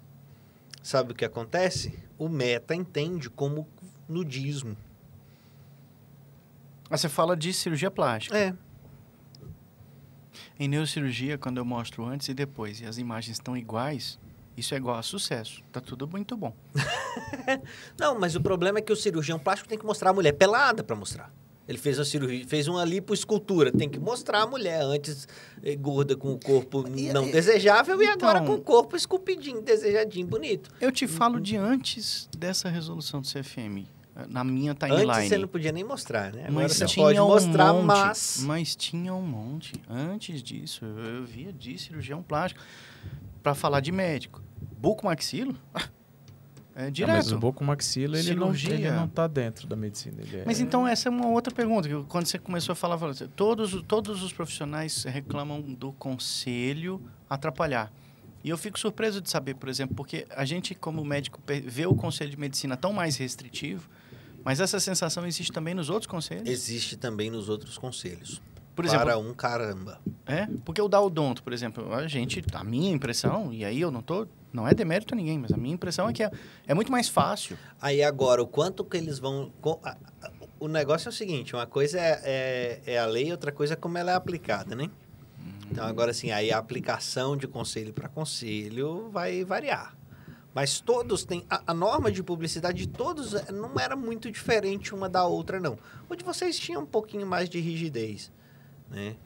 sabe o que acontece? O meta entende como nudismo. Ah, Você fala de cirurgia plástica. É, Em neurocirurgia, quando eu mostro antes e depois e as imagens estão iguais, isso é igual a sucesso. Tá tudo muito bom. (laughs) Não, mas o problema é que o cirurgião plástico tem que mostrar a mulher pelada para mostrar. Ele fez uma cirurgia, fez uma lipoescultura, tem que mostrar a mulher antes eh, gorda com o corpo não e- desejável e agora então- com o corpo esculpidinho, desejadinho, bonito. Eu te falo de antes dessa resolução do CFM, na minha timeline. Antes você não podia nem mostrar, né? Agora Mas você tinha pode um mostrar, monte, mas Mas tinha um monte. Antes disso, eu, eu via de cirurgião plástico para falar de médico. Bucomaxilo? Ah, É É, direto. mas o bucomaxilo, ele não, Cirurgia. ele não tá dentro da medicina. Ele é... Mas então essa é uma outra pergunta. que Quando você começou a falar, todos, todos os profissionais reclamam do conselho atrapalhar. E eu fico surpreso de saber, por exemplo, porque a gente, como médico, vê o conselho de medicina tão mais restritivo, mas essa sensação existe também nos outros conselhos? existe também nos outros conselhos. Por exemplo, Para um caramba. É, porque o da odonto, por exemplo, a gente, a minha impressão, e aí eu não tô, não é demérito a ninguém, mas a minha impressão é que é, é muito mais fácil. Aí agora, o quanto que eles vão. co- a- a- O negócio é o seguinte: uma coisa é, é, é a lei, outra coisa é como ela é aplicada, né? Então, agora assim, aí a aplicação de conselho para conselho vai variar. Mas todos têm. A, a norma de publicidade de todos eh, não era muito diferente uma da outra, não. O de vocês tinha um pouquinho mais de rigidez, né?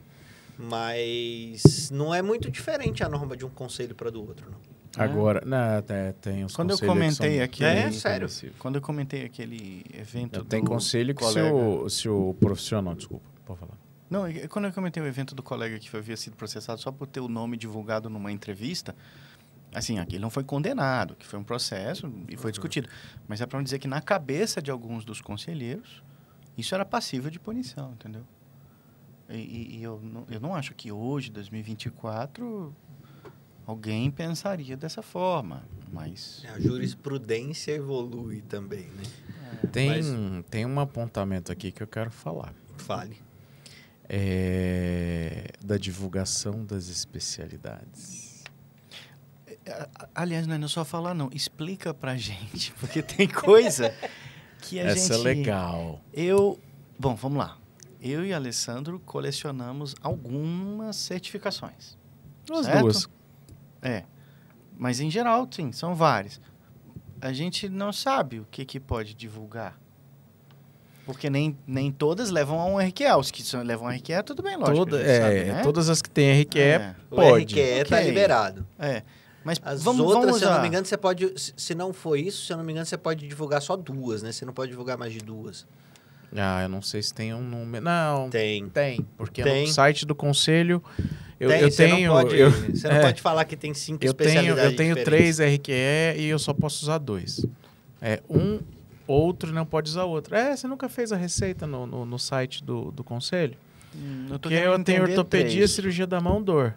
Mas não é muito diferente a norma de um conselho para do outro, não. Agora, não, é, tem os Quando eu comentei são bem É, sério. Quando eu comentei aquele evento Tem do conselho que se o, se o profissional, desculpa, pode falar. Não, é- quando eu comentei o evento do colega que havia sido processado só por ter o nome divulgado numa entrevista, assim, aqui ele não foi condenado, que foi um processo e foi discutido. Mas é para dizer que na cabeça de alguns dos conselheiros, isso era passível de punição, entendeu? E, e- eu, não, eu não acho que hoje, 2024, alguém pensaria dessa forma, mas... A jurisprudência evolui também, né? Tem, Mas- tem um apontamento aqui que eu quero falar. Fale. É, da divulgação das especialidades. A- Aliás, não é só falar, não. Explica pra gente, (laughs) porque tem coisa que a Essa gente... é legal. Eu... Bom, vamos lá. Eu e Alessandro colecionamos algumas certificações. As Certo? duas. É. Mas em geral, sim, são várias. A gente não sabe o que, que pode divulgar. Porque nem, nem todas levam a um RQE. Os que são, levam a RQE, tudo bem, lógico. Toda- é, sabe, né? Todas as que tem RQE, É. O pode. RQE tá Ok. liberado. É. Mas As vamos, outras, vamos se eu não me engano, você pode. Se se não for isso, se eu não me engano, você pode divulgar só duas, né? Você não pode divulgar mais de duas. Ah, eu não sei se tem um número. Não, Tem. tem. Porque Tem. no site do conselho eu, tem, eu você tenho. não pode, eu, você não (laughs) é. pode falar que tem cinco eu tenho, especialidades eu tenho diferentes. três RQE e eu só posso usar dois. É um, outro não pode usar outro. É, você nunca fez a receita no, no, no site do, do conselho? Hum, eu tô Porque eu tenho ortopedia, três. cirurgia da mão, dor.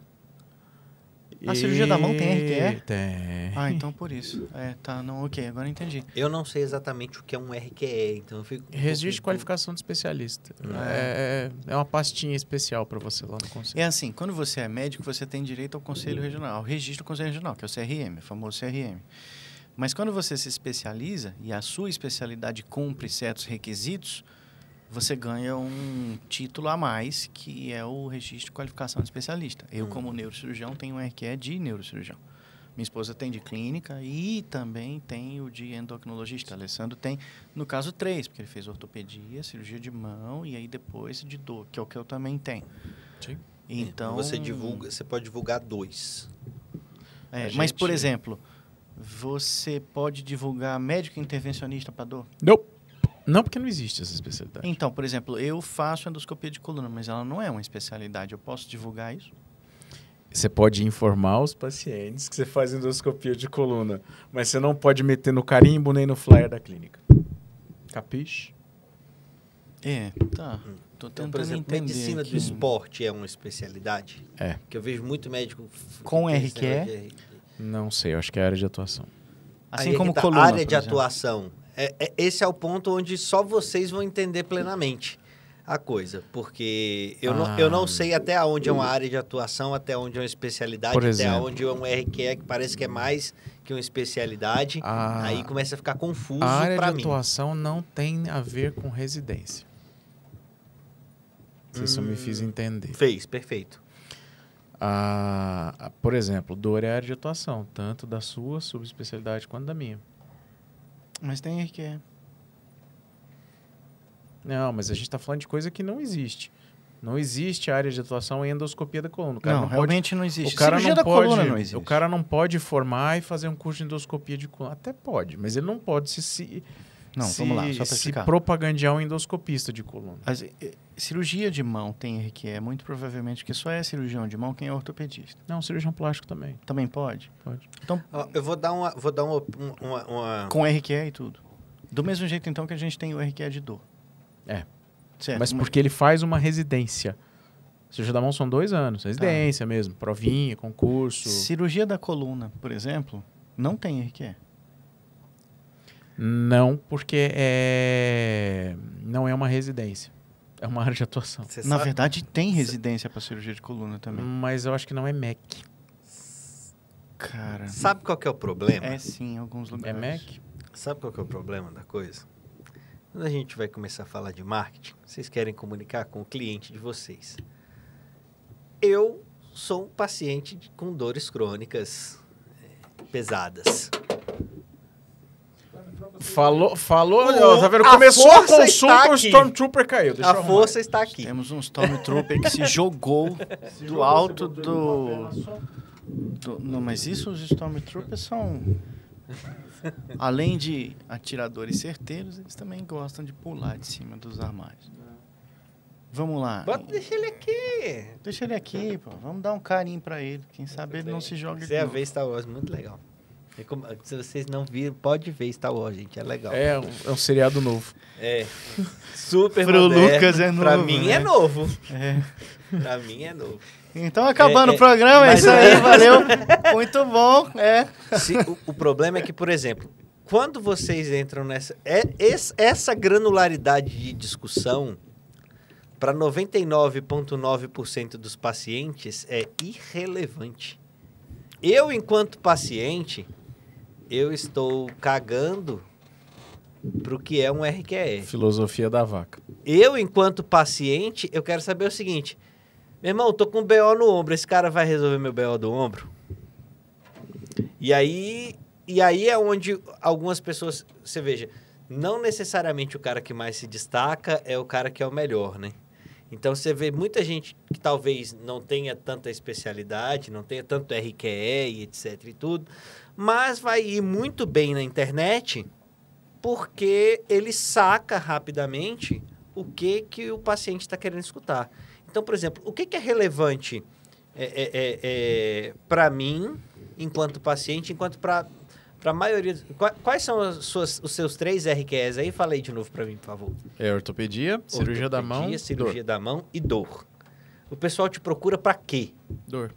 A cirurgia da mão tem RQE? Tem. Ah, então por isso. É, tá, não, ok, agora eu entendi. Eu não sei exatamente o que é um RQE, então eu fico. um Registro de qualificação de especialista. É. É, é, é uma pastinha especial para você lá no conselho. É assim, quando você é médico, você tem direito ao Conselho Regional, ao registro do Conselho Regional, que é o CRM, o famoso CRM. Mas quando você se especializa e a sua especialidade cumpre certos requisitos, você ganha um título a mais, que é o registro de qualificação de especialista. Eu, Hum. como neurocirurgião, tenho um RQE de neurocirurgião. Minha esposa tem de clínica e também tem o de endocrinologista. Alessandro tem, no caso, três, porque ele fez ortopedia, cirurgia de mão e aí depois de dor, que é o que eu também tenho. Sim. Então, Você divulga, você pode divulgar dois. É, mas, por gente- exemplo, você pode divulgar médico intervencionista para dor? Não. Não, porque não existe essa especialidade. Então, por exemplo, eu faço endoscopia de coluna, mas ela não é uma especialidade. Eu posso divulgar isso? Você pode informar os pacientes que você faz endoscopia de coluna, mas você não pode meter no carimbo nem no flyer da clínica. Capiche? É, tá. Tô Então, tentando por exemplo, entender medicina aqui. do esporte é uma especialidade? É. Que eu vejo muito médico. Com RQE? Não sei, eu acho que é área de atuação. Assim Aí é como que tá, coluna, área de exemplo. atuação. É, é- esse é o ponto onde só vocês vão entender plenamente a coisa. Porque eu, não, eu Ah. não sei até onde é uma área de atuação, até onde é uma especialidade, até onde é um RQE que parece que é mais que uma especialidade. A, Aí começa a ficar confuso a área de mim. atuação não tem a ver com residência. Se eu me Hum. fiz entender. Fez, perfeito. A, a- por exemplo, dor é área de atuação, tanto da sua subespecialidade quanto da minha. Mas tem RQE. Não, mas a gente está falando de coisa que não existe. Não existe área de atuação em endoscopia da coluna. Não, não, pode, realmente não existe. o cara Cirurgia não pode, coluna não existe. o cara não pode formar e fazer um curso de endoscopia de coluna. Até pode, mas ele não pode se se, Não, se, vamos lá, só para se explicar. propagandear um endoscopista de coluna. As- eh, cirurgia de mão tem RQE, muito provavelmente que só é cirurgião de mão quem é ortopedista. Não, cirurgião plástico também. Também pode? Pode. Então, eu vou dar uma. Vou dar uma, uma- uma- com RQE e tudo. Do mesmo jeito, então, que a gente tem o RQE de dor. É. Certo. mas porque ele faz uma residência. Cirurgia da mão são dois anos. Tá. Residência mesmo. Provinha, concurso. Cirurgia da coluna, por exemplo, não tem RQE. Não, porque é... não é uma residência. É uma área de atuação. Você Na sabe? verdade, tem residência para cirurgia de coluna também. Mas eu acho que não é MEC. Cara, Sabe qual que é o problema? é sim, em alguns É lugares. MEC? Sabe qual que é o problema da coisa? Quando a gente vai começar a falar de marketing, vocês querem comunicar com o cliente de vocês. Eu sou um paciente de- com dores crônicas eh, pesadas. Falou, falou, O- ó, tá vendo? a Começou a força consulta, está o aqui. Stormtrooper caiu. Deixa a força está aqui. Temos um Stormtrooper que se (laughs) jogou do alto do, do- Não, mas isso os Stormtroopers são. Além de atiradores certeiros, eles também gostam de pular de cima dos armários. Vamos lá. Bota, deixa ele aqui. Deixa ele aqui, pô. Vamos dar um carinho pra ele. Quem sabe ele não se joga Você ia de novo. ver Star Wars, muito legal. É como- Se vocês não viram, pode ver Star Wars, gente. É legal. É, um- é um seriado novo. É. Super Pro moderno. Lucas é Pra novo, mim né? é novo. É. Pra mim é novo. Então, acabando É, o programa, é isso aí, valeu. Muito bom, é. Se- o, o problema é que, por exemplo, quando vocês entram nessa. É, es- essa granularidade de discussão, para 99,9% dos pacientes, é irrelevante. Eu, enquanto paciente, eu estou cagando pro que é um RQE. Filosofia da vaca. Eu, enquanto paciente, eu quero saber o seguinte. Meu irmão, tô com um BO no ombro. Esse cara vai resolver meu BO do ombro? E aí, e aí é onde algumas pessoas... Você veja, não necessariamente o cara que mais se destaca é o cara que é o melhor, né? Então, você vê muita gente que talvez não tenha tanta especialidade, não tenha tanto RQE etc e tudo, mas vai ir muito bem na internet porque ele saca rapidamente o que, que o paciente está querendo escutar. Então, por exemplo, o que, que é relevante é, para mim, enquanto paciente, enquanto para a maioria... Qua- Quais são as suas, os seus três RQEs aí? Fala aí de novo para mim, por favor. É ortopedia, cirurgia da mão, Ortopedia, cirurgia da mão e dor. O pessoal te procura para quê? dor. dor.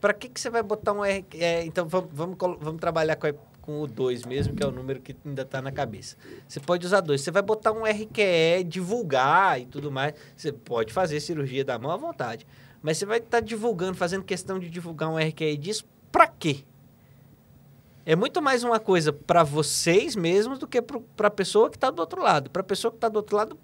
Para que, que você vai botar um RQE? então, vamos, vamos, vamos trabalhar com, a- com o 2 mesmo, que é o número que ainda está na cabeça. Você pode usar dois. Você vai botar um RQE, divulgar e tudo mais. Você pode fazer cirurgia da mão à vontade. Mas você vai estar divulgando, fazendo questão de divulgar um RQE disso, para quê? É muito mais uma coisa para vocês mesmos do que para a pessoa que está do outro lado. Para a pessoa que está do outro lado,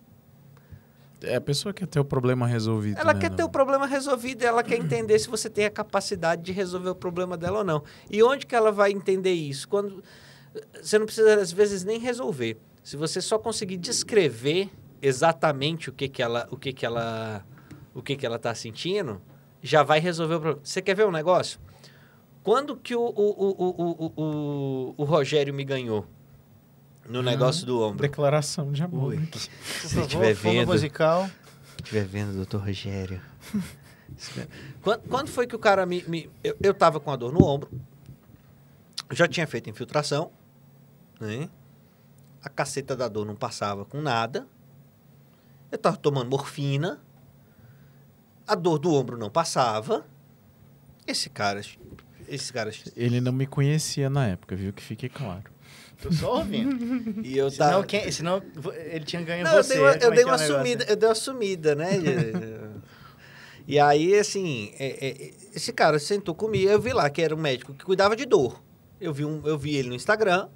É a pessoa que quer ter o problema resolvido. ela né, quer não? ter o problema resolvido, ela quer entender se você tem a capacidade de resolver o problema dela ou não. E onde que ela vai entender isso? Quando você não precisa às vezes nem resolver. Se você só conseguir descrever exatamente o que que ela, o que que ela, o que que ela está sentindo, já vai resolver o problema. Você quer ver um negócio? Quando que o, o, o, o, o, o, Rogério me ganhou no negócio do ombro? Declaração de amor. Ui. Se favor, estiver fundo vendo, musical. estiver vendo, doutor Rogério. quando, quando foi que o cara me. me- eu, eu tava com a dor no ombro. Já tinha feito infiltração. Né? A caceta da dor não passava com nada. Eu tava tomando morfina. A dor do ombro não passava. Esse cara. Esse cara. Ele não me conhecia na época, viu? Que fique claro. Tô só ouvindo. (laughs) E eu Senão, tava. quem, senão ele tinha ganho Não, eu você. dei uma, Como eu é dei é uma o negócio? sumida, eu dei uma sumida, né? (laughs) (laughs) e aí, assim, é- é- esse cara sentou comigo, eu vi lá que era um médico que cuidava de dor. Eu vi, um, eu vi ele no Instagram,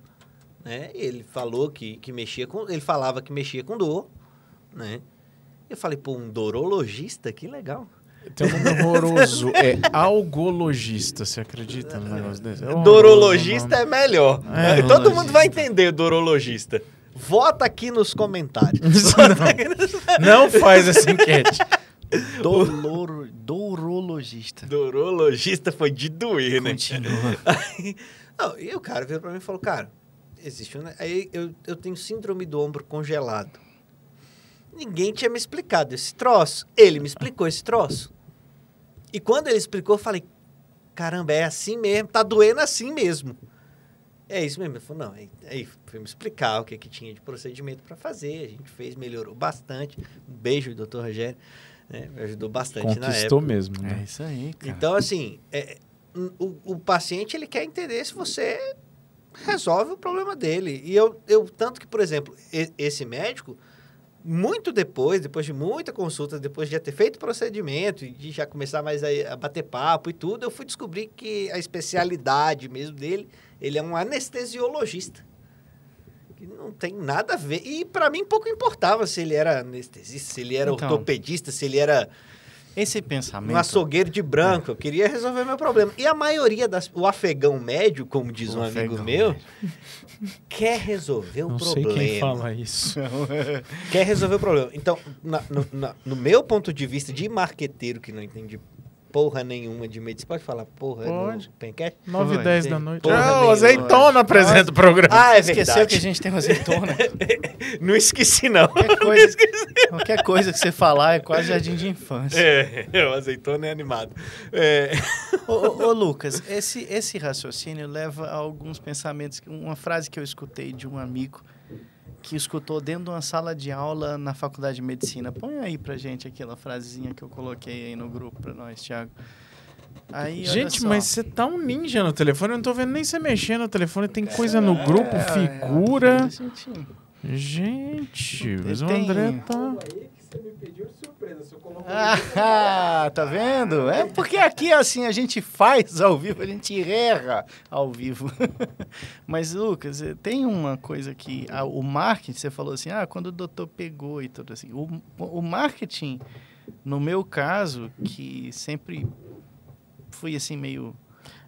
né? E ele falou que, que mexia com. Ele falava que mexia com dor, né? Eu falei, pô, um dorologista? Que legal. Tem um nome horroroso. É algologista. Você acredita no negócio desse? É Dorologista o é melhor. É, Todo mundo dorologista. vai entender dorologista. Vota aqui nos comentários. (laughs) nome. Não faz essa enquete. Dolor, Dourologista. Dorologista foi de doer, né? Continua. Não, e o cara veio pra mim e falou, cara, existe um... Aí eu, eu tenho síndrome do ombro congelado. Ninguém tinha me explicado esse troço. Ele me explicou esse troço. E quando ele explicou, eu falei, caramba, é assim mesmo, tá doendo assim mesmo. É isso mesmo. Ele falou, não, aí, aí foi me explicar o que, que tinha de procedimento para fazer. A gente fez, melhorou bastante. Um beijo, doutor Rogério. né, Me ajudou bastante na época. Conquistou mesmo, É né? isso aí, cara. Então, assim, é, o, o paciente ele quer entender se você resolve o problema dele. E eu, eu tanto que, por exemplo, esse médico muito depois, depois de muita consulta, depois de já ter feito o procedimento e de já começar mais a, a bater papo e tudo, eu fui descobrir que a especialidade mesmo dele, ele é um anestesiologista. Que não tem nada a ver. E para mim pouco importava se ele era anestesista, se ele era Então. ortopedista, se ele era Esse um pensamento. açougueiro de branco. Eu queria resolver meu problema. E a maioria das. O afegão médio, como diz O um amigo meu, quer resolver o Não problema. sei quem fala isso. Quer resolver o problema. Então, na- no, na- no meu ponto de vista de marqueteiro, que não entende porra nenhuma de medicina, pode falar porra Pode. no Pencast? 9 e Oi, 10 tem da noite. porra Ah, o azeitona apresenta o programa. Ah, é Esqueceu verdade. que a gente tem uma azeitona. (laughs) Não esqueci, não. Qualquer coisa, qualquer coisa que você falar é quase jardim de infância. É, o azeitona é animado. É. Ô, ô, ô, Lucas, esse, esse raciocínio leva a alguns pensamentos. Uma frase que eu escutei de um amigo que escutou dentro de uma sala de aula na faculdade de medicina. Põe aí pra gente aquela frasezinha que eu coloquei aí no grupo pra nós, Thiago. Aí, Gente, mas você tá um ninja no telefone. Eu não tô vendo nem você mexer no telefone. Tem coisa no grupo, É, figura. é, sentindo. Gente, mas o André tá. aí que você me pediu surpresa. Se eu coloco (laughs) Ah, tá vendo? É porque aqui, assim, a gente faz ao vivo, a gente erra ao vivo. (laughs) Mas, Lucas, eh, tem uma coisa que... ah, o marketing, você falou assim, ah, quando o doutor pegou e tudo assim. O, o marketing, no meu caso, que sempre fui, assim, meio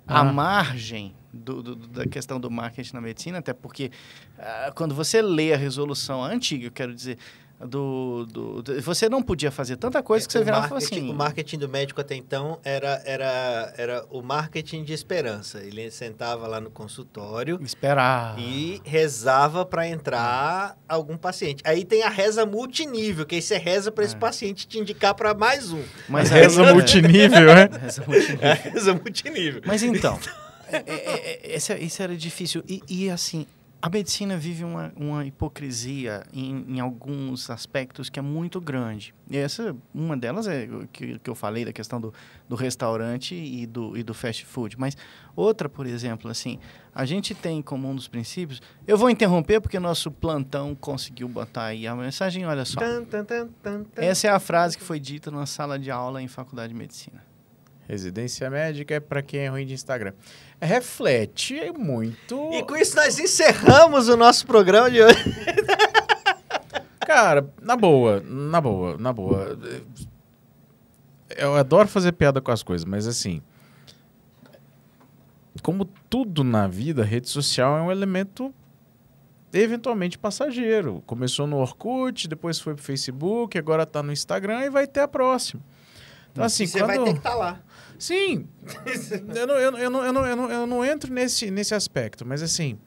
à Ah. margem do, do- da questão do marketing na medicina, até porque ah, quando você lê a resolução antiga, eu quero dizer... Do, do, do- você não podia fazer tanta coisa que você virava assim. o marketing do médico até então era, era, era o marketing de esperança. Ele sentava lá no consultório Esperar. e rezava para entrar algum paciente. Aí tem a reza multinível, que aí você reza para esse É. paciente te indicar para mais um. Mas Reza aí- multinível, é? Reza multinível. É (laughs) a reza multinível. Mas então, (laughs) é- é- é- esse, era difícil. E, e, assim, a medicina vive uma, uma hipocrisia em, em alguns aspectos que é muito grande. E essa, uma delas é o que, que eu falei da questão do, do restaurante e do, e do fast food. Mas outra, por exemplo, assim, a gente tem como um dos princípios. Eu vou interromper porque nosso plantão conseguiu botar aí a mensagem. Olha só. Essa é a frase que foi dita numa sala de aula em faculdade de medicina. Residência médica é pra quem é ruim de Instagram. Reflete muito. E com isso nós encerramos o nosso programa de hoje. (laughs) Cara, na boa, na boa, na boa. Eu adoro fazer piada com as coisas, mas assim. Como tudo na vida, rede social é um elemento eventualmente passageiro. Começou no Orkut, depois foi pro Facebook, agora tá no Instagram e vai ter a próxima. Então, assim, você quando... vai ter que estar lá. Sim, eu não, eu, não, eu, não, eu, não, eu, não, eu não entro nesse, nesse aspecto, mas assim,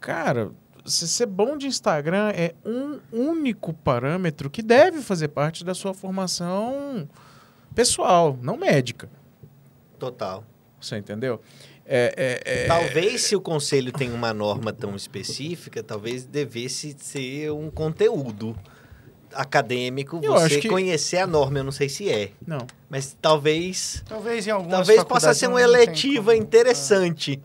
cara, se ser bom de Instagram é um único parâmetro que deve fazer parte da sua formação pessoal, não médica. Total. Você entendeu? É, é, é- Talvez se o conselho tem uma norma tão específica, talvez devesse ser um conteúdo acadêmico, Eu você que- conhecer a norma, eu não sei se é, Não. mas talvez Talvez em algumas talvez possa ser uma eletiva interessante.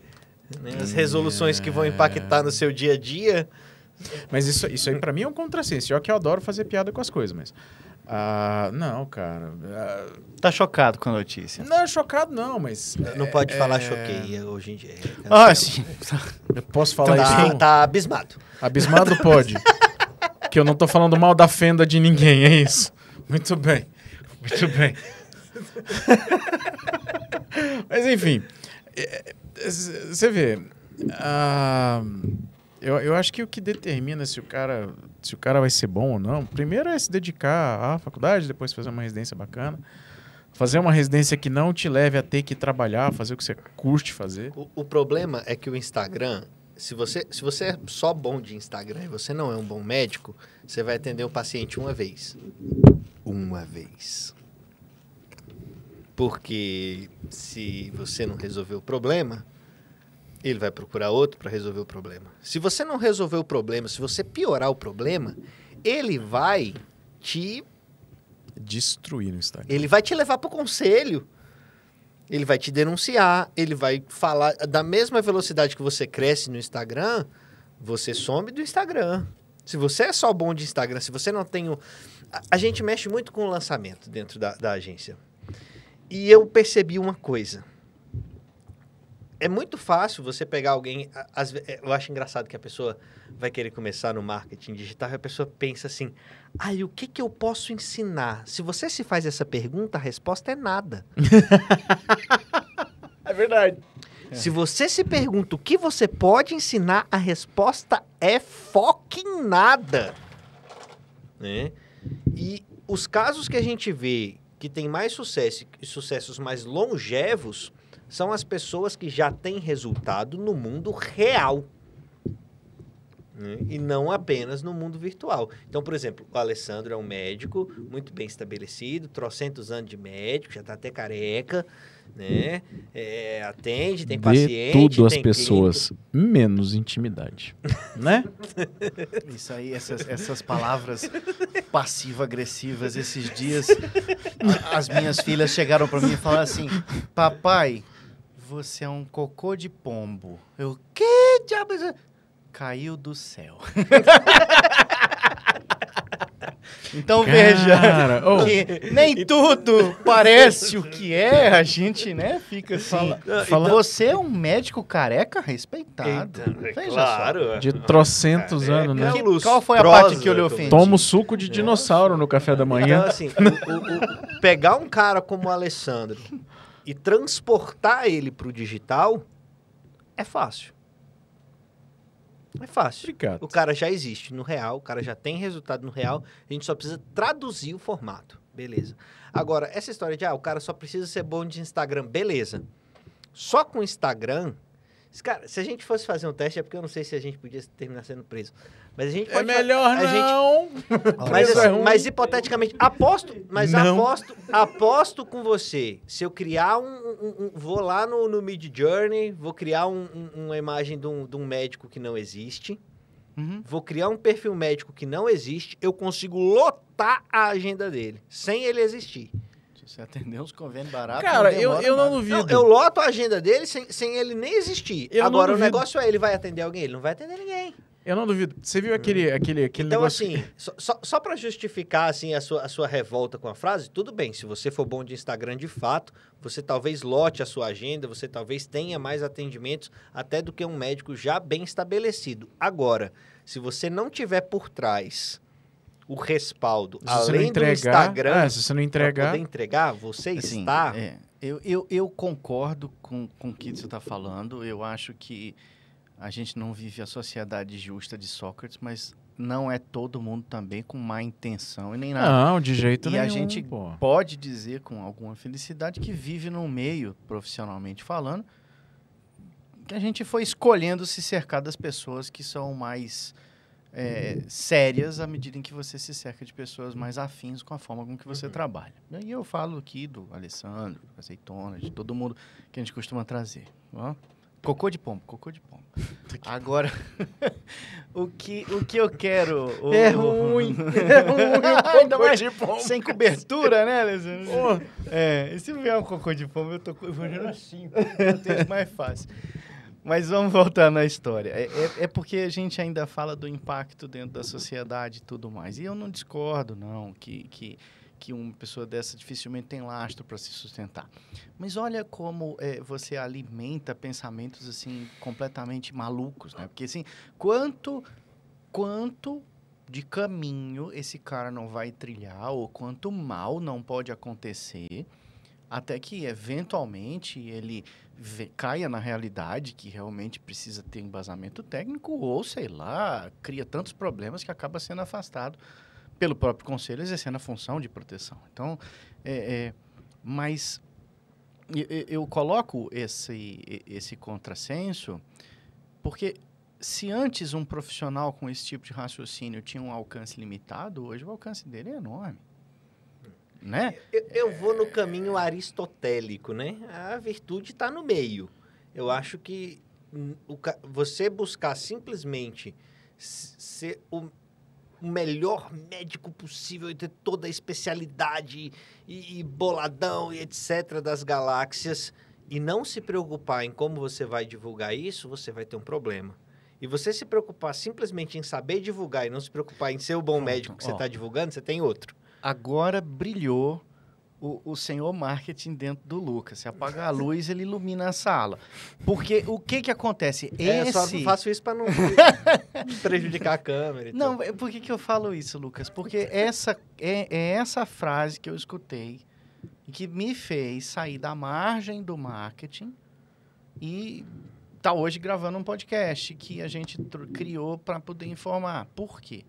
né? As resoluções que vão É. impactar no seu dia a dia. Mas isso, isso aí pra mim é um contrassenso. Eu que eu adoro fazer piada com as coisas, mas... Ah, não, cara. ah, Tá chocado com a notícia. não, chocado não, mas... Não pode é- falar choqueia hoje em dia. é Ah, sim. Eu posso falar Então, isso? Tá, tá abismado. Abismado pode. (laughs) que eu não tô falando mal da fenda de ninguém, é isso. Muito bem. Muito bem. Mas enfim. Você vê. ah, eu, eu acho que o que determina se o cara se o cara vai ser bom ou não, primeiro é se dedicar à faculdade, depois fazer uma residência bacana. Fazer uma residência que não te leve a ter que trabalhar, fazer o que você curte fazer. O, o problema é que o Instagram, se você, se você é só bom de Instagram e você não é um bom médico, você vai atender o paciente uma vez. Uma vez. Porque se você não resolver o problema, ele vai procurar outro para resolver o problema. Se você não resolver o problema, se você piorar o problema, ele vai te Destruir no Instagram. ele vai te levar para o conselho. Ele vai te denunciar. Ele vai falar da mesma velocidade que você cresce no Instagram, você some do Instagram. Se você é só bom de Instagram, se você não tem o... A, gente mexe muito com o lançamento dentro da, da agência. E eu percebi uma coisa. É muito fácil você pegar alguém... a- às ve- eu acho engraçado que a pessoa vai querer começar no marketing digital e a pessoa pensa assim... E o que, que eu posso ensinar? Se você se faz essa pergunta, a resposta é nada. (laughs) É verdade. Se você se pergunta o que você pode ensinar, a resposta é fucking nada. Né? E os casos que a gente vê que tem mais sucesso e sucessos mais longevos são as pessoas que já têm resultado no mundo real. Né? E não apenas no mundo virtual. Então, por exemplo, o Alessandro é um médico muito bem estabelecido, trocentos anos de médico, já está até careca, né? É, atende, tem Dê paciente, tudo às pessoas, menos intimidade. (laughs) né? Isso aí, essas, essas palavras passivo-agressivas, esses dias, a- as minhas filhas chegaram para mim e falaram assim: Papai, você é um cocô de pombo. Eu, que diabo? É isso?" Caiu do céu. (laughs) então veja Cara, oh, que nem tudo parece o que é, a gente, né, fica assim. fala- Você é um médico careca respeitado. Eita, Veja só. claro. de trocentos anos, né? Careca, Que- qual foi a parte que eu lhe ofendi? Toma o suco de dinossauro no café da manhã. Então, assim, o- o- o- pegar um cara como o Alessandro e transportar ele para o digital é fácil. É fácil. Obrigado. O cara já existe no real, o cara já tem resultado no real, a gente só precisa traduzir o formato. Beleza. Agora, essa história de, ah, o cara só precisa ser bom de Instagram, beleza. Só com Instagram, cara, se a gente fosse fazer um teste, é porque eu não sei se a gente podia terminar sendo preso. Mas a gente É pode fa- melhor a gente- não. (laughs) mas, Isso é assim, mas hipoteticamente, aposto, mas Não. aposto, aposto com você. Se eu criar um, um- um- vou lá no, no Mid Journey, vou criar um- um- uma imagem de um, de um médico que não existe, Uhum. vou criar um perfil médico que não existe, eu consigo lotar a agenda dele, sem ele existir. Se você atender uns convênios baratos. Cara, não eu, eu não nada. duvido. Não, eu loto a agenda dele sem, sem ele nem existir. Eu Agora, o negócio é, ele vai atender alguém? Ele não vai atender ninguém. Eu não duvido. Você viu aquele, aquele, aquele Então, negócio... assim, só, só, só para justificar assim, a, sua, a sua revolta com a frase, tudo bem. Se você for bom de Instagram de fato, você talvez lote a sua agenda, você talvez tenha mais atendimentos até do que um médico já bem estabelecido. Agora, se você não tiver por trás o respaldo, Se você não além do entregar, Instagram, é, se você não entregar, poder entregar, você Assim, está... é, eu, eu, eu concordo com, com o que você está falando. Eu acho que a gente não vive a sociedade justa de Sócrates, mas não é todo mundo também com má intenção e nem nada. não, de jeito E nenhum. a gente pô. pode dizer com alguma felicidade que vive num meio, profissionalmente falando, que a gente foi escolhendo se cercar das pessoas que são mais é, sérias à medida em que você se cerca de pessoas mais afins com a forma com que você trabalha. E eu falo aqui do Alessandro, do Azeitona, de todo mundo que a gente costuma trazer. ó. Cocô de pombo, cocô de pombo. Agora, (laughs) o, que, o que eu quero... o- É ruim, (laughs) é ruim (laughs) Ainda mais de pombo. sem cobertura, né, Alessandro? É, e se vier um cocô de pombo, eu tô fazendo assim, eu tenho mais fácil. Mas vamos voltar na história. É, é- é porque a gente ainda fala do impacto dentro da sociedade e tudo mais. E eu não discordo, não, que, que, que uma pessoa dessa dificilmente tem lastro para se sustentar. Mas olha como é, você alimenta pensamentos assim completamente malucos, né? Porque assim, quanto quanto de caminho esse cara não vai trilhar ou quanto mal não pode acontecer até que eventualmente ele ve- caia na realidade que realmente precisa ter embasamento técnico ou sei lá cria tantos problemas que acaba sendo afastado pelo próprio conselho exercendo a função de proteção então é, é, mas e- e- eu coloco esse esse contrassenso porque se antes um profissional com esse tipo de raciocínio tinha um alcance limitado, hoje o alcance dele é enorme. Né? Eu, eu vou no caminho aristotélico, né? A virtude está no meio. Eu acho que o você buscar simplesmente ser o o melhor médico possível e ter toda a especialidade e, e boladão e etc. das galáxias e não se preocupar em como você vai divulgar isso, você vai ter um problema. e você se preocupar simplesmente em saber divulgar e não se preocupar em ser o bom Pronto, médico que você ó. está divulgando, você tem outro. Agora brilhou o, o senhor marketing dentro do Lucas. Se apagar a luz, ele ilumina a sala. Porque o que que acontece? É, Esse... só faço isso para não (laughs) prejudicar a câmera. Não, tal. por que, que eu falo isso, Lucas? Porque essa é, é essa frase que eu escutei e que me fez sair da margem do marketing e tá hoje gravando um podcast que a gente criou para poder informar. Por quê?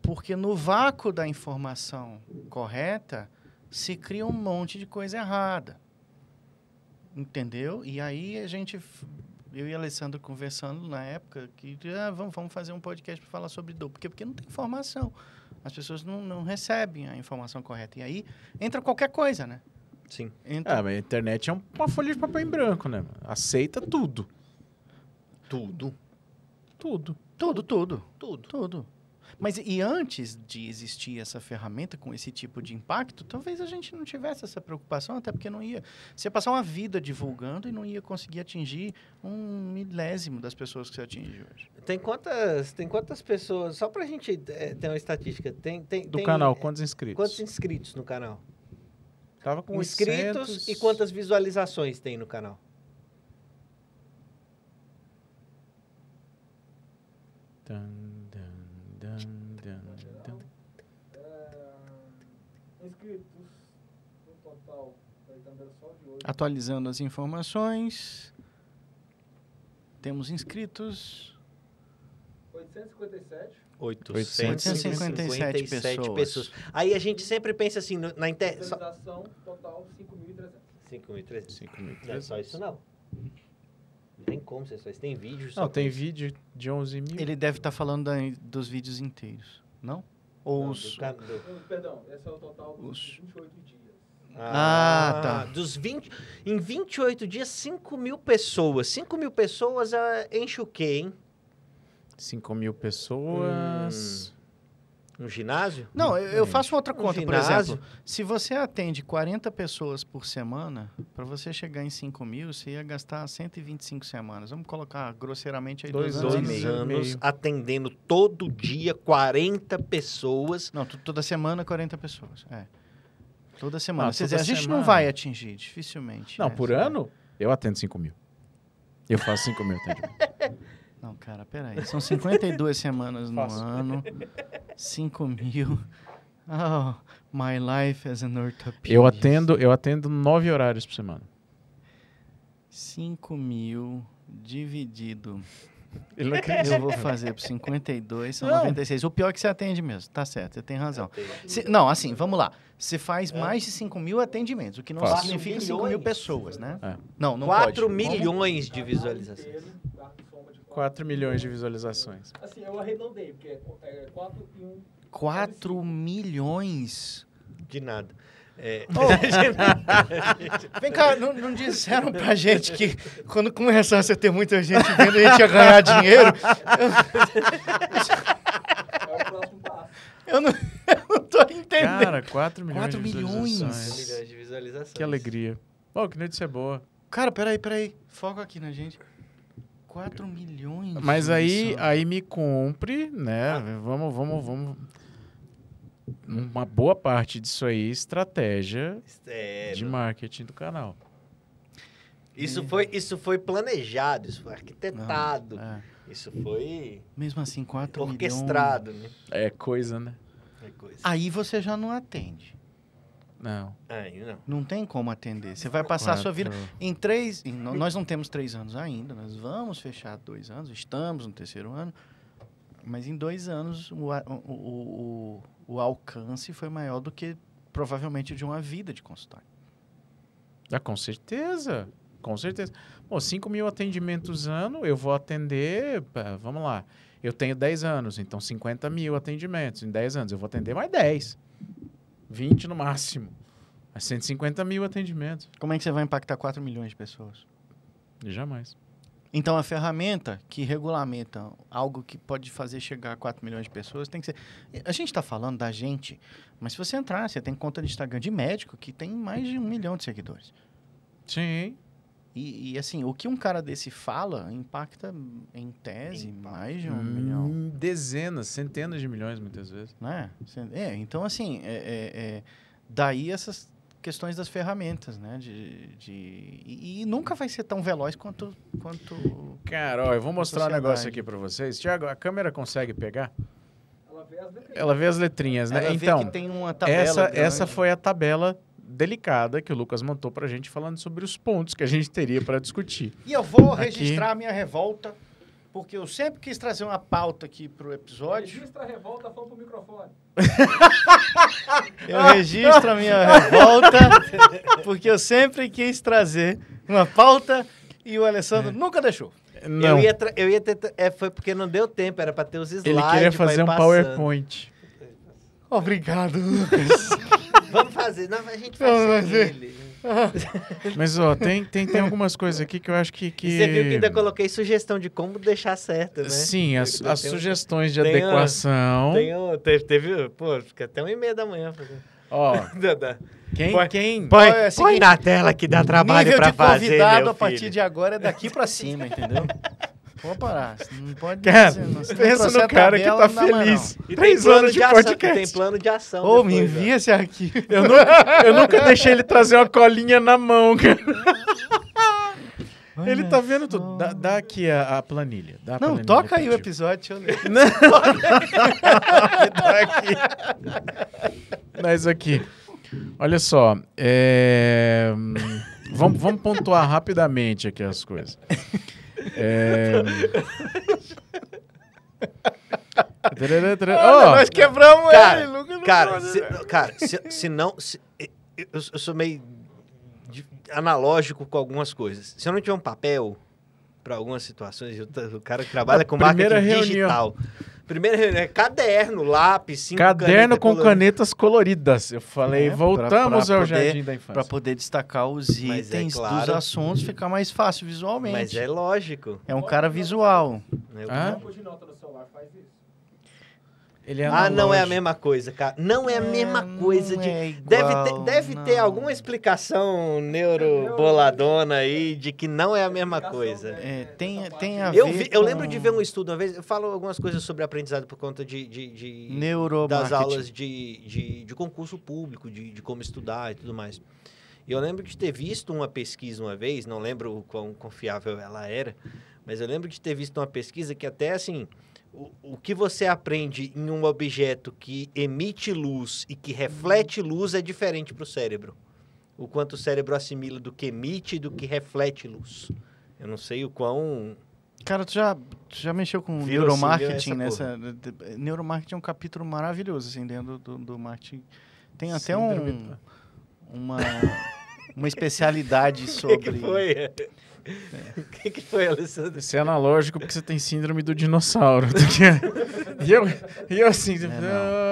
Porque no vácuo da informação correta se cria um monte de coisa errada. Entendeu? E aí a gente eu e a Alessandra conversando na época que ah, vamos, vamos fazer um podcast para falar sobre dor. Por quê? Porque não tem informação. As pessoas não, não recebem a informação correta. E aí entra qualquer coisa, né? Sim. Entra Ah, mas a internet é um- uma folha de papel em branco, né? Aceita tudo. Tudo. Tudo. tudo, tudo, Tudo. tudo. Mas e antes de existir essa ferramenta com esse tipo de impacto, talvez a gente não tivesse essa preocupação, até porque não ia. Você ia passar uma vida divulgando e não ia conseguir atingir um milésimo das pessoas que você atinge hoje. Tem quantas, tem quantas pessoas, só pra gente é, ter uma estatística, tem... tem Do tem, canal, é, quantos inscritos? Quantos inscritos no canal? Tava com inscritos 800... e quantas visualizações tem no canal? Dun, dun, dun, dun, dun. É, inscritos no total, tá dando só de hoje. Atualizando as informações, temos inscritos. 857. 857 pessoas. pessoas. Aí a gente sempre pensa assim, no- na internet... Total 5.300. 5.300. 5.300. Não é só isso não. Não tem como ser só isso. Tem vídeo Não, tem isso. vídeo de 11 mil. Ele deve estar falando da- dos vídeos inteiros, não? Ou Não, os... do do- Perdão, esse é o total dos Os- 28 dias. Ah, tá. Dos 20, em 28 dias, 5 mil pessoas. 5 mil pessoas enche o quê, hein? 5 mil pessoas. Um ginásio? Não, eu, eu Gente, faço outra um conta, por ginásio. exemplo. Se você atende 40 pessoas por semana, para você chegar em 5 mil, você ia gastar 125 semanas. Vamos colocar grosseiramente aí dois, Dois anos e Dois meio. meio. anos atendendo todo dia 40 pessoas. Não, toda semana 40 pessoas. É. Toda semana. Quer toda dizer, a gente não semana. vai atingir, dificilmente. Não, né? por ano, eu atendo 5 mil. Eu faço 5 mil atendimentos. (laughs) Não, cara, peraí. São 52 (laughs) semanas no ano. 5 mil. Oh, my life as an orthopedist. Eu atendo, eu atendo 9 horários por semana. 5 mil dividido. Ele não Eu vou fazer por 52, são Não. 96. O pior é que você atende mesmo. Tá certo, você tem razão. Se- não, assim, vamos lá. Você faz mais de 5 mil atendimentos, o que não Faço. significa 5 milhões? mil pessoas, né? É. Não, não 4 pode. Milhões de visualizações. 4 milhões de visualizações. Assim, eu arredondei, porque é 4 e 1. 4 milhões? De nada. É, (laughs) (laughs) Vem cá, não, não disseram pra gente que quando começasse a ter muita gente vendo, a gente ia ganhar dinheiro? É. Eu não, eu não tô entendendo. Cara, 4 milhões 4 de milhões. visualizações. milhões de visualizações. Que alegria. Pô, que notícia boa. Cara, peraí, peraí. Foca aqui na gente. 4 milhões. Mas de aí, aí me compre, né? Ah. Vamos, vamos, vamos. Uma boa parte disso aí, estratégia É, de marketing do canal. isso, foi, isso foi planejado, isso foi arquitetado. É. Isso foi Mesmo assim, 4 milhões. orquestrado, né? É coisa, né? É coisa. Aí você já não atende. Não. Aí não. Não tem como atender. Você vai passar a sua vida. Quatro. Em três. em- nós não temos três anos ainda. Nós vamos fechar dois anos. Estamos no terceiro ano. Mas em dois anos o, o, o, o, o alcance foi maior do que provavelmente de uma vida de consultório. Ah, com certeza. Com certeza. Bom, 5 mil atendimentos ano, eu vou atender. pá, Vamos lá. Eu tenho 10 anos, então 50 mil atendimentos. Em 10 anos, eu vou atender mais 10. 20 no máximo. Mas 150 mil atendimentos. Como é que você vai impactar 4 milhões de pessoas? Jamais. Então, a ferramenta que regulamenta algo que pode fazer chegar a 4 milhões de pessoas tem que ser. A gente está falando da gente, mas se você entrar, você tem conta de Instagram de médico que tem mais de um milhão de seguidores. Sim. E, e, assim, o que um cara desse fala impacta, em tese, mais de um milhão. Hum, Dezenas, centenas de milhões, muitas vezes. Né? É, então, assim, é, é- é- daí essas questões das ferramentas, né? De, de, e, e nunca vai ser tão veloz quanto... quanto Cara, ó, eu vou mostrar um negócio aqui pra vocês. Tiago, a câmera consegue pegar? Ela vê as letrinhas. Ela vê as letrinhas, né? Ela vê então, que tem uma tabela essa, grande. essa foi a tabela delicada que o Lucas montou pra gente falando sobre os pontos que a gente teria pra discutir. E eu vou Aqui. registrar a minha revolta, porque eu sempre quis trazer uma pauta aqui pro episódio. Registra a revolta, fala pro microfone. (laughs) Eu registro a minha revolta, porque eu sempre quis trazer uma pauta e o Alessandro nunca deixou. Não, Eu ia, tra- eu ia ter. É, foi porque não deu tempo, era pra ter os slides. ele queria fazer um passando. PowerPoint. Obrigado, Lucas. Vamos fazer. Não, a gente Vamos faz sem fazer. ele. (laughs) Mas, ó, tem, tem, tem algumas coisas aqui que eu acho que... que... Você viu que ainda coloquei sugestão de como deixar certo, né? Sim, as, as Tem um- sugestões de tem um- adequação. Tem um, teve, teve, pô, fica até uma e meia da manhã fazendo. Ó, (laughs) quem... Põe- quem... Põe, é seguinte, põe na tela que dá trabalho Nível pra de fazer, convidado a partir de agora é daqui pra (laughs) cima, entendeu? Pode parar. Não pode Cara, dizer, não. Não pensa no cara que tabela, tá não dá mais, feliz. E Três anos de ação, podcast. Tem plano de ação. não. Ô, me depois, ó. envia esse arquivo. Eu nunca, eu nunca (laughs) deixei ele trazer uma colinha na mão, cara. (laughs) Ele tá vendo tudo. Dá, dá aqui a, a planilha. dá a Não, planilha toca aí o episódio, deixa eu (laughs) ler. Dá aqui. Isso aqui. Olha só. é, Vamos, vamos pontuar rapidamente aqui as coisas. É... Olha, Ó, nós quebramos Cara, ele, Lucas. Cara, pode, se, né? cara, se, se não. se- eu, eu sou meio de- analógico com algumas coisas. Se eu não tiver um papel para algumas situações, eu o cara que trabalha A com marketing reunião. digital. Primeira reunião é caderno, lápis, cinco Caderno caneta com colorida. canetas coloridas. Eu falei, É, pra- voltamos pra ao poder- Jardim da Pra Infância. poder destacar os Mas é itens claro. dos assuntos, ficar mais fácil visualmente. Mas é lógico. É um cara visual. Campo de nota no celular faz isso. Ele é Ah, não é a mesma coisa, cara. Não é a mesma coisa de. é Deve igual, ter, deve ter alguma explicação neuroboladona aí de que não é a mesma coisa. É, tem, tem a Eu, ver vi- eu lembro de ver um estudo uma vez, eu falo algumas coisas sobre aprendizado por conta de, de, de- das aulas de, de, de concurso público, de, de como estudar e tudo mais. E eu lembro de ter visto uma pesquisa uma vez, não lembro o quão confiável ela era, mas eu lembro de ter visto uma pesquisa que até assim, o, o que você aprende em um objeto que emite luz e que reflete luz é diferente para o cérebro. O quanto o cérebro assimila do que emite e do que reflete luz. Eu não sei o quão Cara, tu já, tu já mexeu com Virou neuromarketing essa nessa... Neuromarketing é um capítulo maravilhoso, assim, dentro do, do marketing. Tem até Síndrome um, do- uma, uma especialidade (laughs) O que, sobre... que foi? O que, que foi, Alessandro? Isso é analógico porque você tem síndrome do dinossauro. e, eu, e eu assim, não.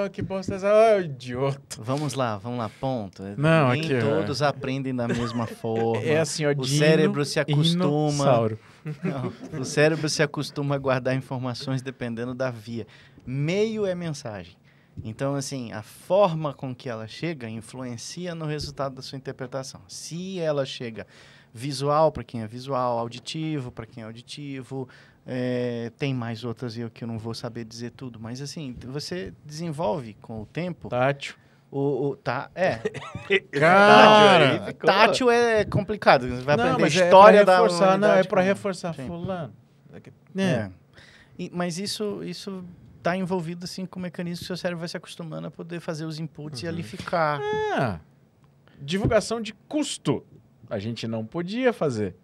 ah, que bosta é essa? Ah, idiota. Vamos lá, vamos lá, ponto. Não, Nem aqui, todos aprendem da mesma (laughs) forma. É assim, ó, o dino, cérebro se acostuma... inossauro. Não, o cérebro se acostuma a guardar informações dependendo da via. Meio é mensagem. Então, assim, a forma com que ela chega influencia no resultado da sua interpretação. Se ela chega visual para quem é visual, auditivo para quem é auditivo, é, tem mais outras eu que eu não vou saber dizer tudo, mas assim, você desenvolve com o tempo Tátil. o, o tá, é, (laughs) Cara, ficou- tátil é complicado, você vai não, aprender mas a história é pra da reforçar, não, é com- reforçar Sim. fulano. É. É. E- mas isso isso está envolvido assim com o mecanismo que o seu cérebro vai se acostumando a poder fazer os inputs e ali ficar. Ah, divulgação de custo. A gente não podia fazer.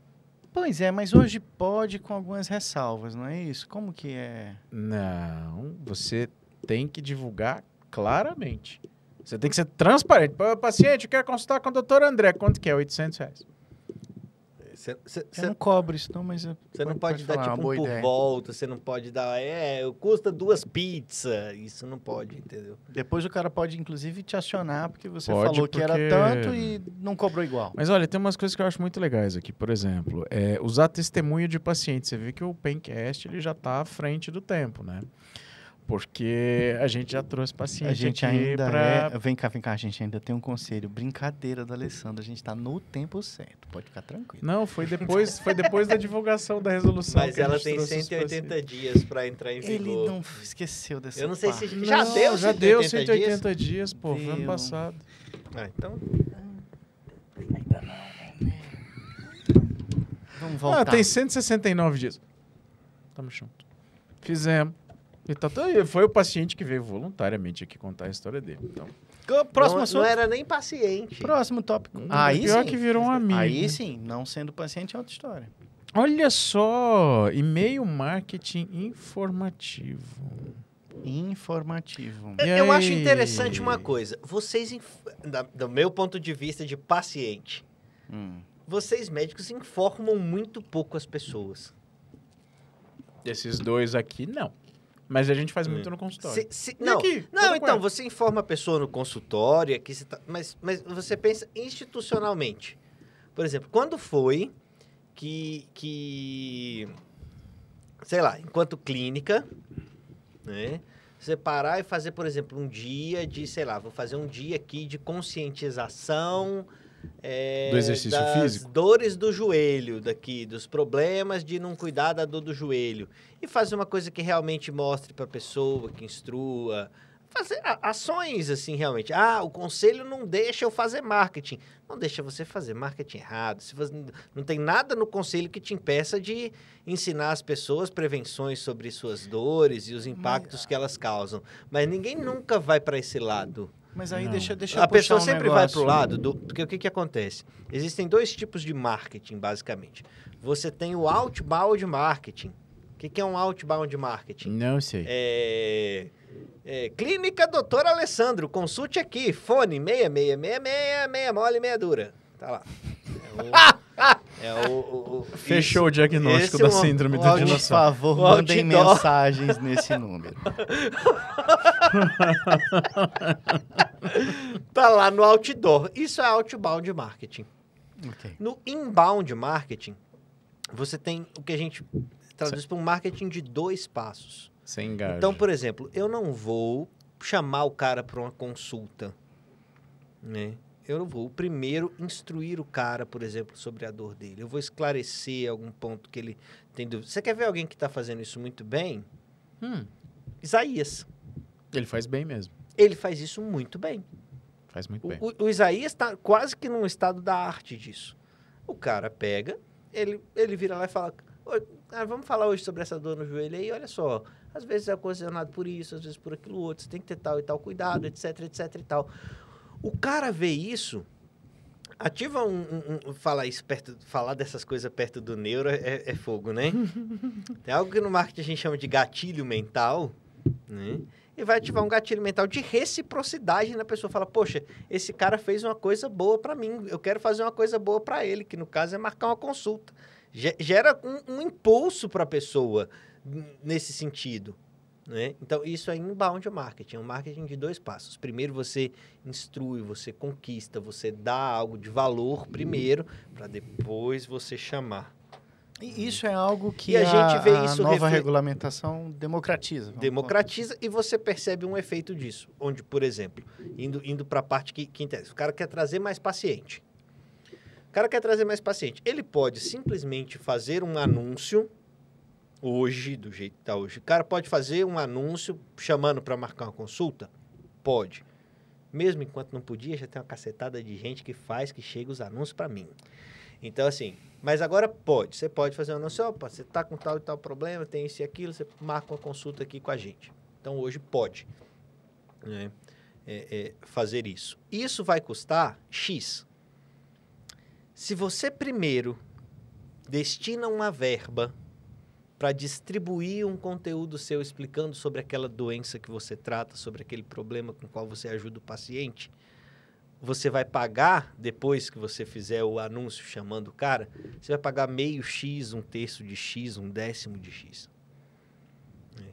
Pois é, mas hoje pode com algumas ressalvas, não é isso? Como que é? Não, você tem que divulgar claramente. Você tem que ser transparente. Paciente, quer consultar com o doutor André. Quanto que é? 800 reais. Você Eu não cobro isso não, mas Você não pode, dar falar, tipo um por ideia. volta, você não pode dar, é, custa duas pizzas, isso não pode, entendeu? Depois o cara pode inclusive te acionar porque você Pode, falou que era porque- tanto e não cobrou igual. Mas olha, tem umas coisas que eu acho muito legais aqui. Por exemplo, é, usar testemunho de paciente. Você vê que o Pencast ele já está à frente do tempo, né? Porque a gente já trouxe paciente A gente aqui ainda pra... é... Vem cá, vem cá, a gente ainda tem um conselho. Brincadeira da Alessandra, a gente tá no tempo certo. Pode ficar tranquilo. Não, foi depois, foi depois da divulgação da resolução. Mas que a ela gente tem trouxe os 180 dias para entrar em vigor. Ele não esqueceu dessa Eu não sei parte. se já Não, deu já 180 deu dias? 180 dias, pô, foi ano Deu. passado. Ah, então, Vamos voltar. Ah, tem 169 dias. Tamo junto. Fizemos. E tá, tá- foi o paciente que veio voluntariamente aqui contar a história dele. Então, Próximo não, assunto. não era nem paciente. Próximo tópico. Hum, Aí pior sim. que virou um amigo. Aí sim, não sendo paciente é outra história. olha só, e-mail marketing informativo. Informativo. E Eu acho interessante uma coisa. Vocês, da- do meu ponto de vista de paciente, Hum. vocês médicos informam muito pouco as pessoas. Esses dois aqui, não. Mas a gente faz Hum. muito no consultório. Se- se- não, aqui? não com então, ela. você informa a pessoa no consultório, aqui você tá, mas, mas você pensa institucionalmente. Por exemplo, quando foi que, que sei lá, enquanto clínica, né, você parar e fazer, por exemplo, um dia de, sei lá, vou fazer um dia aqui de conscientização é, Do exercício das físico? dores do joelho daqui, dos problemas de não cuidar da dor do joelho e fazer uma coisa que realmente mostre para a pessoa, que instrua, fazer ações assim realmente. Ah, o conselho não deixa eu fazer marketing. Não deixa você fazer marketing errado. Se você, não tem nada no conselho que te impeça de ensinar as pessoas prevenções sobre suas dores e os impactos que elas causam. Mas ninguém nunca vai para esse lado. Mas aí Não. deixa, deixa eu A pessoa um sempre vai negócio. para o lado do. Porque o que, que acontece? Existem dois tipos de marketing, basicamente. Você tem o outbound marketing. O que, que é um outbound marketing? Não sei. É, é, Clínica Doutor Alessandro, consulte aqui. Fone 6666, meia mole, meia dura. Tá lá. É o. é o- o- o- Fechou o diagnóstico da é um- síndrome um do áudio- Por dinossauro. favor, mandem outdoor. mensagens nesse número. (laughs) Tá lá no outdoor. Isso é outbound marketing. Ok. No inbound marketing, você tem o que a gente traduz para um marketing de dois passos. Sem engajo. Então, por exemplo, eu não vou chamar o cara para uma consulta, né? Eu não vou primeiro instruir o cara, por exemplo, sobre a dor dele. Eu vou esclarecer algum ponto que ele tem dúvida. Você quer ver alguém que está fazendo isso muito bem? Hum, Isaías. ele faz bem mesmo. Ele faz isso muito bem. Faz muito bem. o- o Isaías está quase que num estado da arte disso. O cara pega, ele, ele vira lá e fala: "Ô, ah, Vamos falar hoje sobre essa dor no joelho aí. Olha só, às vezes é ocasionado por isso, às vezes por aquilo outro. Você tem que ter tal e tal cuidado, etc, etc e tal. O cara vê isso. Ativa um, um- um- falar isso perto, falar dessas coisas perto do neuro é, é fogo, né? (laughs) Tem algo que no marketing a gente chama de gatilho mental, né? E vai ativar um gatilho mental de reciprocidade na pessoa. Fala, poxa, esse cara fez uma coisa boa pra mim, eu quero fazer uma coisa boa pra ele, que no caso é marcar uma consulta. Ge- Gera um, um impulso pra pessoa n- nesse sentido. Né? Então, isso é inbound marketing, é um marketing de dois passos. Primeiro, você instrui, você conquista, você dá algo de valor primeiro, para depois você chamar. E isso é algo que E a gente vê a isso nova refle- regulamentação democratiza. Democratiza e você percebe um efeito disso. Onde, por exemplo, indo, indo para a parte que, que interessa, o cara quer trazer mais paciente. O cara quer trazer mais paciente. Ele pode simplesmente fazer um anúncio, hoje, do jeito que está hoje. O cara pode fazer um anúncio chamando para marcar uma consulta? Pode. Mesmo enquanto não podia, já tem uma cacetada de gente que faz, que chega os anúncios para mim. Então, assim, mas agora pode. Você pode fazer um anúncio, opa, você está com tal e tal problema, tem isso e aquilo, você marca uma consulta aqui com a gente. Então, hoje pode né, é, é, fazer isso. Isso vai custar X. Se você primeiro destina uma verba para distribuir um conteúdo seu explicando sobre aquela doença que você trata, sobre aquele problema com o qual você ajuda o paciente, você vai pagar, depois que você fizer o anúncio chamando o cara, você vai pagar meio X, um terço de X, um décimo de X.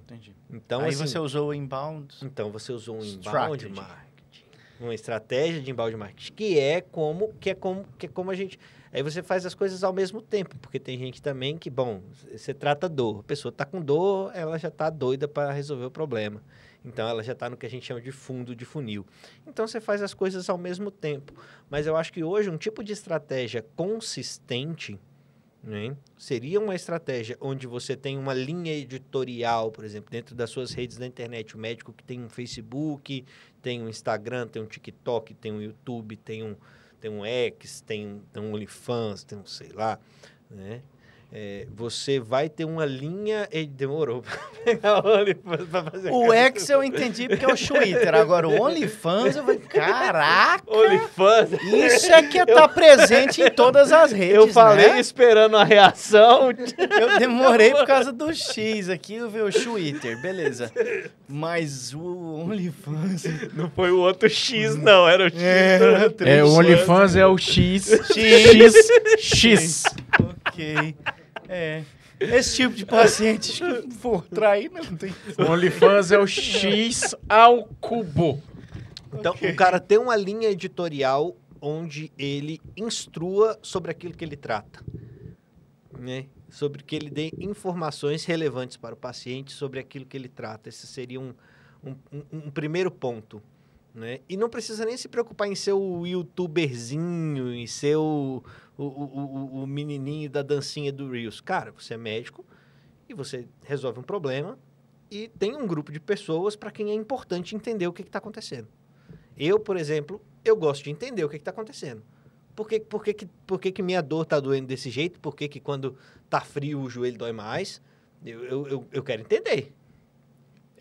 Entendi. Então, Aí assim, você usou o inbound. então você usou um inbound marketing. uma estratégia de embalde marketing, que é como que é como que é como a gente aí você faz as coisas ao mesmo tempo, porque tem gente também que, bom, você trata dor, a pessoa está com dor, ela já está doida para resolver o problema. Então ela já está no que a gente chama de fundo de funil. Então você faz as coisas ao mesmo tempo. Mas eu acho que hoje um tipo de estratégia consistente né, seria uma estratégia onde você tem uma linha editorial, por exemplo, dentro das suas redes da internet. O médico que tem um Facebook, tem um Instagram, tem um TikTok, tem um YouTube, tem um, tem um X, tem, tem um OnlyFans, tem um sei lá, né? É, você vai ter uma linha. E demorou (laughs) pra pegar o OnlyFans pra fazer O X eu entendi porque é o Twitter. Agora o OnlyFans, eu falei, caraca! OnlyFans. Isso é que tá presente em todas as redes, Eu falei né? esperando a reação. Eu demorei por causa do X aqui, eu vi o Twitter, beleza. Mas o OnlyFans... Não foi o outro X, não, era o X. É, É, o OnlyFans é o X. X. X. Ok. É. Esse tipo de paciente que for trair, não tem... O OnlyFans é o X ao cubo. Então, o cara tem uma linha editorial onde ele instrua sobre aquilo que ele trata. Né? Sobre que ele dê informações relevantes para o paciente sobre aquilo que ele trata. Esse seria um, um, um- um primeiro ponto. Né? E não precisa nem se preocupar em ser o youtuberzinho, em ser o, o, o, o- menininho da dancinha do Reels. Cara, você é médico e você resolve um problema e tem um grupo de pessoas para quem é importante entender o que está acontecendo. Eu, por exemplo, eu gosto de entender o que está acontecendo. Por, que, por, que, por que, que minha dor está doendo desse jeito? Por que, que quando tá frio o joelho dói mais? Eu, eu, eu, eu quero entender.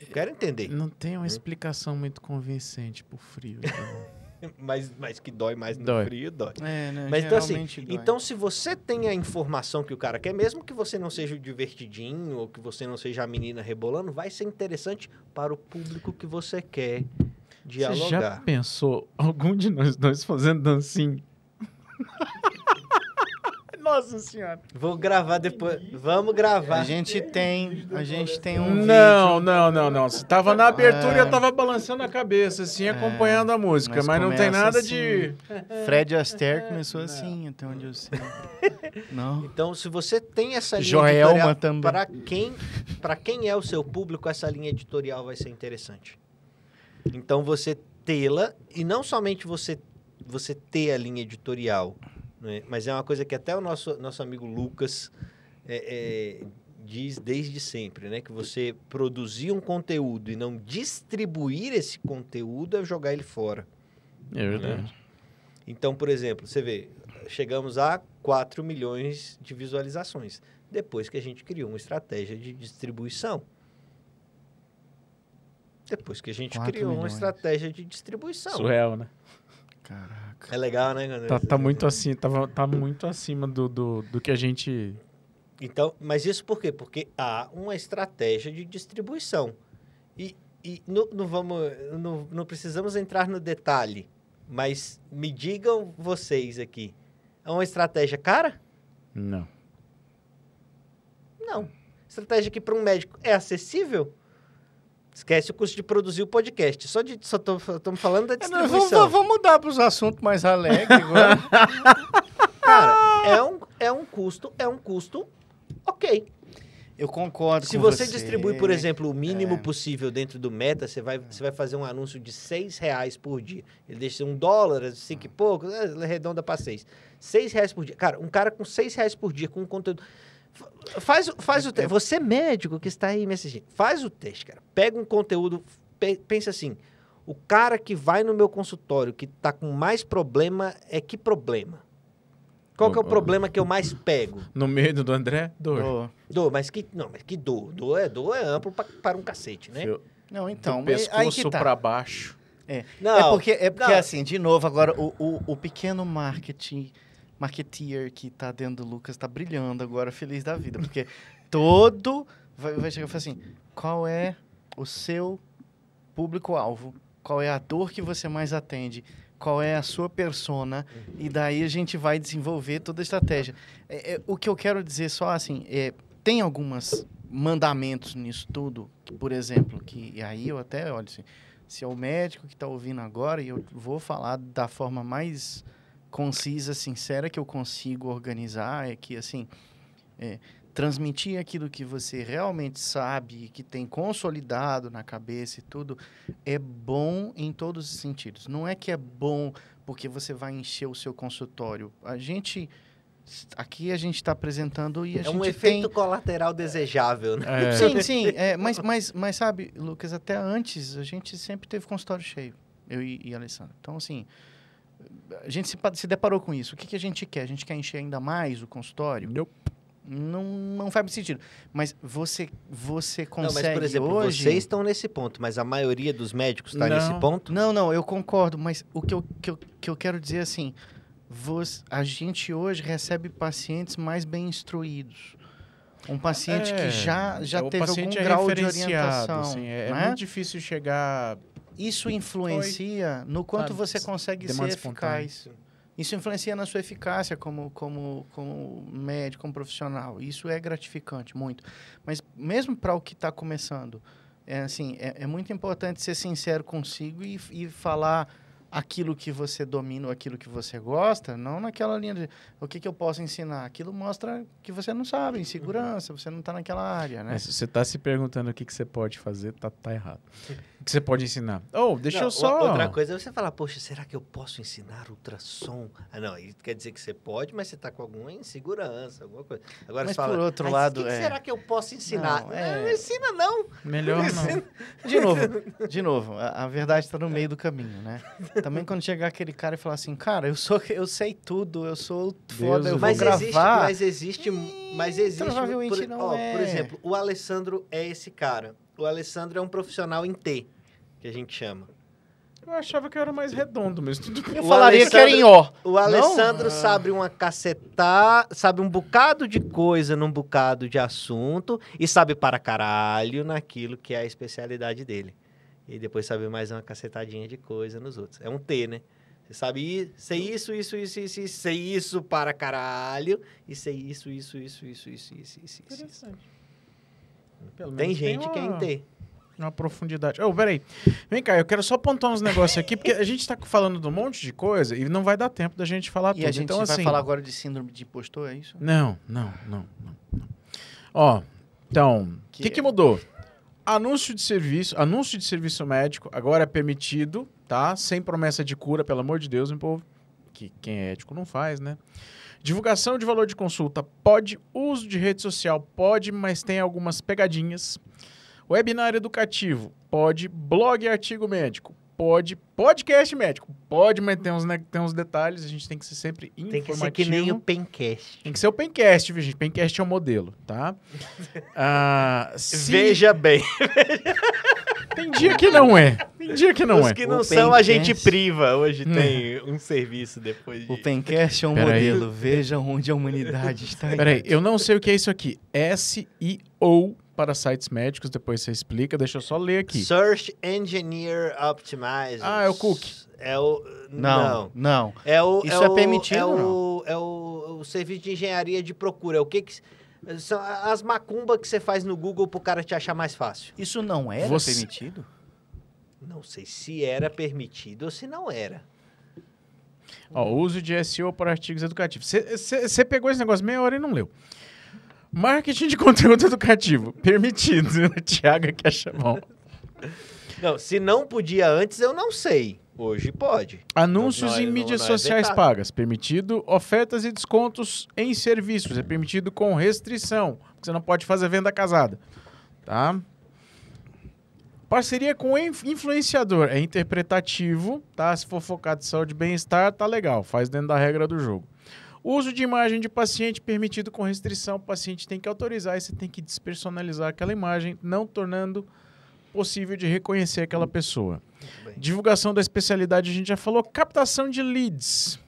Eu quero entender. Não tem uma explicação muito convincente pro frio. então. (laughs) (laughs) Mas, mas que dói mais no Dói. frio, dói. É, né? Mas então assim, dói. então se você tem a informação que o cara quer, mesmo que você não seja o divertidinho ou que você não seja a menina rebolando, vai ser interessante para o público que você quer Você já dialogar. pensou algum de nós dois fazendo dancinho? (laughs) Nossa senhora. Vou gravar depois. Vamos gravar. A gente tem, a gente tem um Não, vídeo. não, não, não. Você tava na abertura e É. eu tava balançando a cabeça, assim, acompanhando a música. mas Mas, não tem nada assim. de. Fred Astaire começou assim, até onde eu sei. (laughs) Não. Então, se você tem essa linha Joelma editorial, também. para quem, para quem é o seu público, essa linha editorial vai ser interessante. Então, você tê-la, e não somente você, você ter a linha editorial, né? mas é uma coisa que até o nosso, nosso amigo Lucas é, é, diz desde sempre, né? Que você produzir um conteúdo e não distribuir esse conteúdo é jogar ele fora. É verdade. Então, por exemplo, você vê, chegamos a 4 milhões de visualizações, depois que a gente criou uma estratégia de distribuição. Depois que a gente 4 criou uma milhões. estratégia de distribuição. Surreal, né? Caraca. É legal, né? Tá, tá muito assim, tava, tá muito acima do, do, do que a gente. Então, mas isso por quê? Porque há uma estratégia de distribuição. E, e não, não vamos, não, não precisamos entrar no detalhe, mas me digam vocês aqui, é uma estratégia cara? Não. Não. Estratégia que para um médico é acessível? Esquece o custo de produzir o podcast. Só de só estamos falando da É, distribuição. vamos, vamos mudar para os assuntos mais alegres agora. (laughs) Cara, é um, é um custo, é um custo ok. Eu concordo Se com você, você distribui, por exemplo, o mínimo É. possível dentro do Meta, você vai, você vai fazer um anúncio de seis reais por dia. Ele deixa um dólar, cinco e pouco, é, arredonda para seis. Seis reais por dia. Cara, um cara com seis reais por dia, com um conteúdo... Fa- Faz, o- faz o teste. Você é médico que está aí me assistindo. Faz o teste, cara. Pega um conteúdo, pe- pensa assim, o cara que vai no meu consultório que está com mais problema é que problema? Qual que é o problema que eu mais pego? (laughs) No meio do André, dor. Ô, Dor, mas que. Não, mas que dor? Dor é, dor é amplo pra, para um cacete, né? Fio- Não, então, do pescoço que tá. pra baixo. Não, é porque, é porque não. assim, de novo, agora o, o, o pequeno marketing, marketeer que tá dentro do Lucas tá brilhando agora, feliz da vida. Porque (laughs) todo vai, vai chegar e falar assim: qual é o seu público-alvo? Qual é a dor que você mais atende? Qual é a sua persona? E daí a gente vai desenvolver toda a estratégia. É, é, o que eu quero dizer só assim, é, tem algumas mandamentos nisso tudo, que, por exemplo, que e aí eu até olho assim, se é o médico que está ouvindo agora, e eu vou falar da forma mais concisa, sincera que eu consigo organizar, é que, assim, é, transmitir aquilo que você realmente sabe, que tem consolidado na cabeça e tudo, é bom em todos os sentidos. Não é que é bom porque você vai encher o seu consultório. A gente aqui a gente está apresentando e a É gente um tem... efeito colateral desejável, né? É. Sim, sim, é, mas, mas, mas sabe, Lucas, até antes a gente sempre teve consultório cheio, eu e, e a Alessandra. Então, assim, a gente se, se deparou com isso. O que, que a gente quer? A gente quer encher ainda mais o consultório? Nope. Não, não faz sentido. Mas você, você Não, consegue mas, por exemplo, hoje... vocês estão nesse ponto, mas a maioria dos médicos está Não. nesse ponto? Não, não, eu concordo, mas o que eu, que eu, que eu quero dizer é assim, você, a gente hoje recebe pacientes mais bem instruídos. Um paciente É, que já, já o teve algum é grau de orientação. assim, é, é né? muito difícil chegar. Isso influencia no quanto Sabe, você consegue ser eficaz. Isso influencia na sua eficácia como, como, como médico, como profissional. Isso é gratificante, muito. Mas mesmo para o que está começando, é, assim, é, é muito importante ser sincero consigo e, e falar aquilo que você domina, ou aquilo que você gosta, não naquela linha de o que, que eu posso ensinar. Aquilo mostra que você não sabe, insegurança, você não está naquela área, né? Mas se você está se perguntando o que, que você pode fazer, tá, tá errado. O que você pode ensinar? Oh, deixa Não, eu só. Outra coisa é você falar, poxa, será que eu posso ensinar ultrassom? Ah, não, isso quer dizer que você pode, mas você está com alguma insegurança, alguma coisa. Agora Mas você fala, por outro "Mas lado, o que, que é- será que eu posso ensinar? Não, Não, é- não ensina não. Melhor não. De novo, de novo, a, a verdade está no meio do caminho, né? (laughs) Também quando chegar aquele cara e falar assim, cara, eu sou, eu sei tudo, eu sou foda, eu vou Mas existe, gravar. mas existe, mas existe. provavelmente por, não ó, é. por exemplo, o Alessandro é esse cara. O Alessandro é um profissional em T, que a gente chama. Eu achava que eu era mais redondo, mas tudo bem. Eu O falaria que era em ó. O Alessandro Ah. sabe uma cacetar, sabe um bocado de coisa num bocado de assunto e sabe para caralho naquilo que é a especialidade dele. E depois sabe mais uma cacetadinha de coisa nos outros. É um T, né? Você sabe sei isso, isso, isso, isso, isso, sei isso para caralho e sei isso, isso, isso, isso, isso, isso, isso, isso. Interessante. Pelo Tem menos gente que é em uma- T. Uma profundidade. Oh, peraí. Vem cá, eu quero só pontuar uns negócios aqui, porque a gente tá falando de um monte de coisa e não vai dar tempo da gente falar E tudo. a gente então, vai assim, falar agora de síndrome de impostor, é isso? Não, não, não, não. não. Ó, então, o Que que, que é- mudou? Anúncio de serviço, anúncio de serviço médico agora é permitido, tá? Sem promessa de cura, pelo amor de Deus, meu povo. Que quem é ético não faz, né? Divulgação de valor de consulta pode, uso de rede social pode, mas tem algumas pegadinhas. Webinar educativo pode, blog e artigo médico pode, podcast médico pode, mas tem uns, ne- tem uns detalhes, a gente tem que ser sempre informativo. Tem que ser que nem o Pencast. Tem que ser o Pencast, viu, gente? Pencast é o modelo, tá? (laughs) Ah, se- Veja bem. (laughs) Tem dia que não é. Tem dia que não Os é. que não O são, a gente Pencast. priva. Hoje Hum. tem um serviço depois de... O Pencast é um Pera aí. modelo, veja onde a humanidade está. Peraí, eu não sei o que é isso aqui. SEO para sites médicos, depois você explica. Deixa eu só ler aqui. Search Engineer Optimizer. Ah, é o Cook. É o... Não, não. É o, Isso é o- permitido É ou o, é o, o serviço de engenharia de procura. É o que que... São as macumbas que você faz no Google pro cara te achar mais fácil. Isso não era Você- permitido? Não sei se era permitido ou se não era. Ó, uso de SEO para artigos educativos. Você pegou esse negócio meia hora e não leu. Marketing de conteúdo educativo. Permitido. (laughs) O Thiago que acha bom. Não, se não podia antes, eu não sei. Hoje pode. Anúncios Não, não é- em mídias não é sociais pagas. Permitido. Ofertas e descontos em serviços. É permitido com restrição. Você não pode fazer venda casada. Tá? Parceria com inf- influenciador. É interpretativo, tá? Se for focado em saúde e bem-estar, tá legal. Faz dentro da regra do jogo. Uso de imagem de paciente permitido com restrição. O paciente tem que autorizar e você tem que despersonalizar aquela imagem, não tornando possível de reconhecer aquela pessoa. Divulgação da especialidade, a gente já falou. Captação de leads.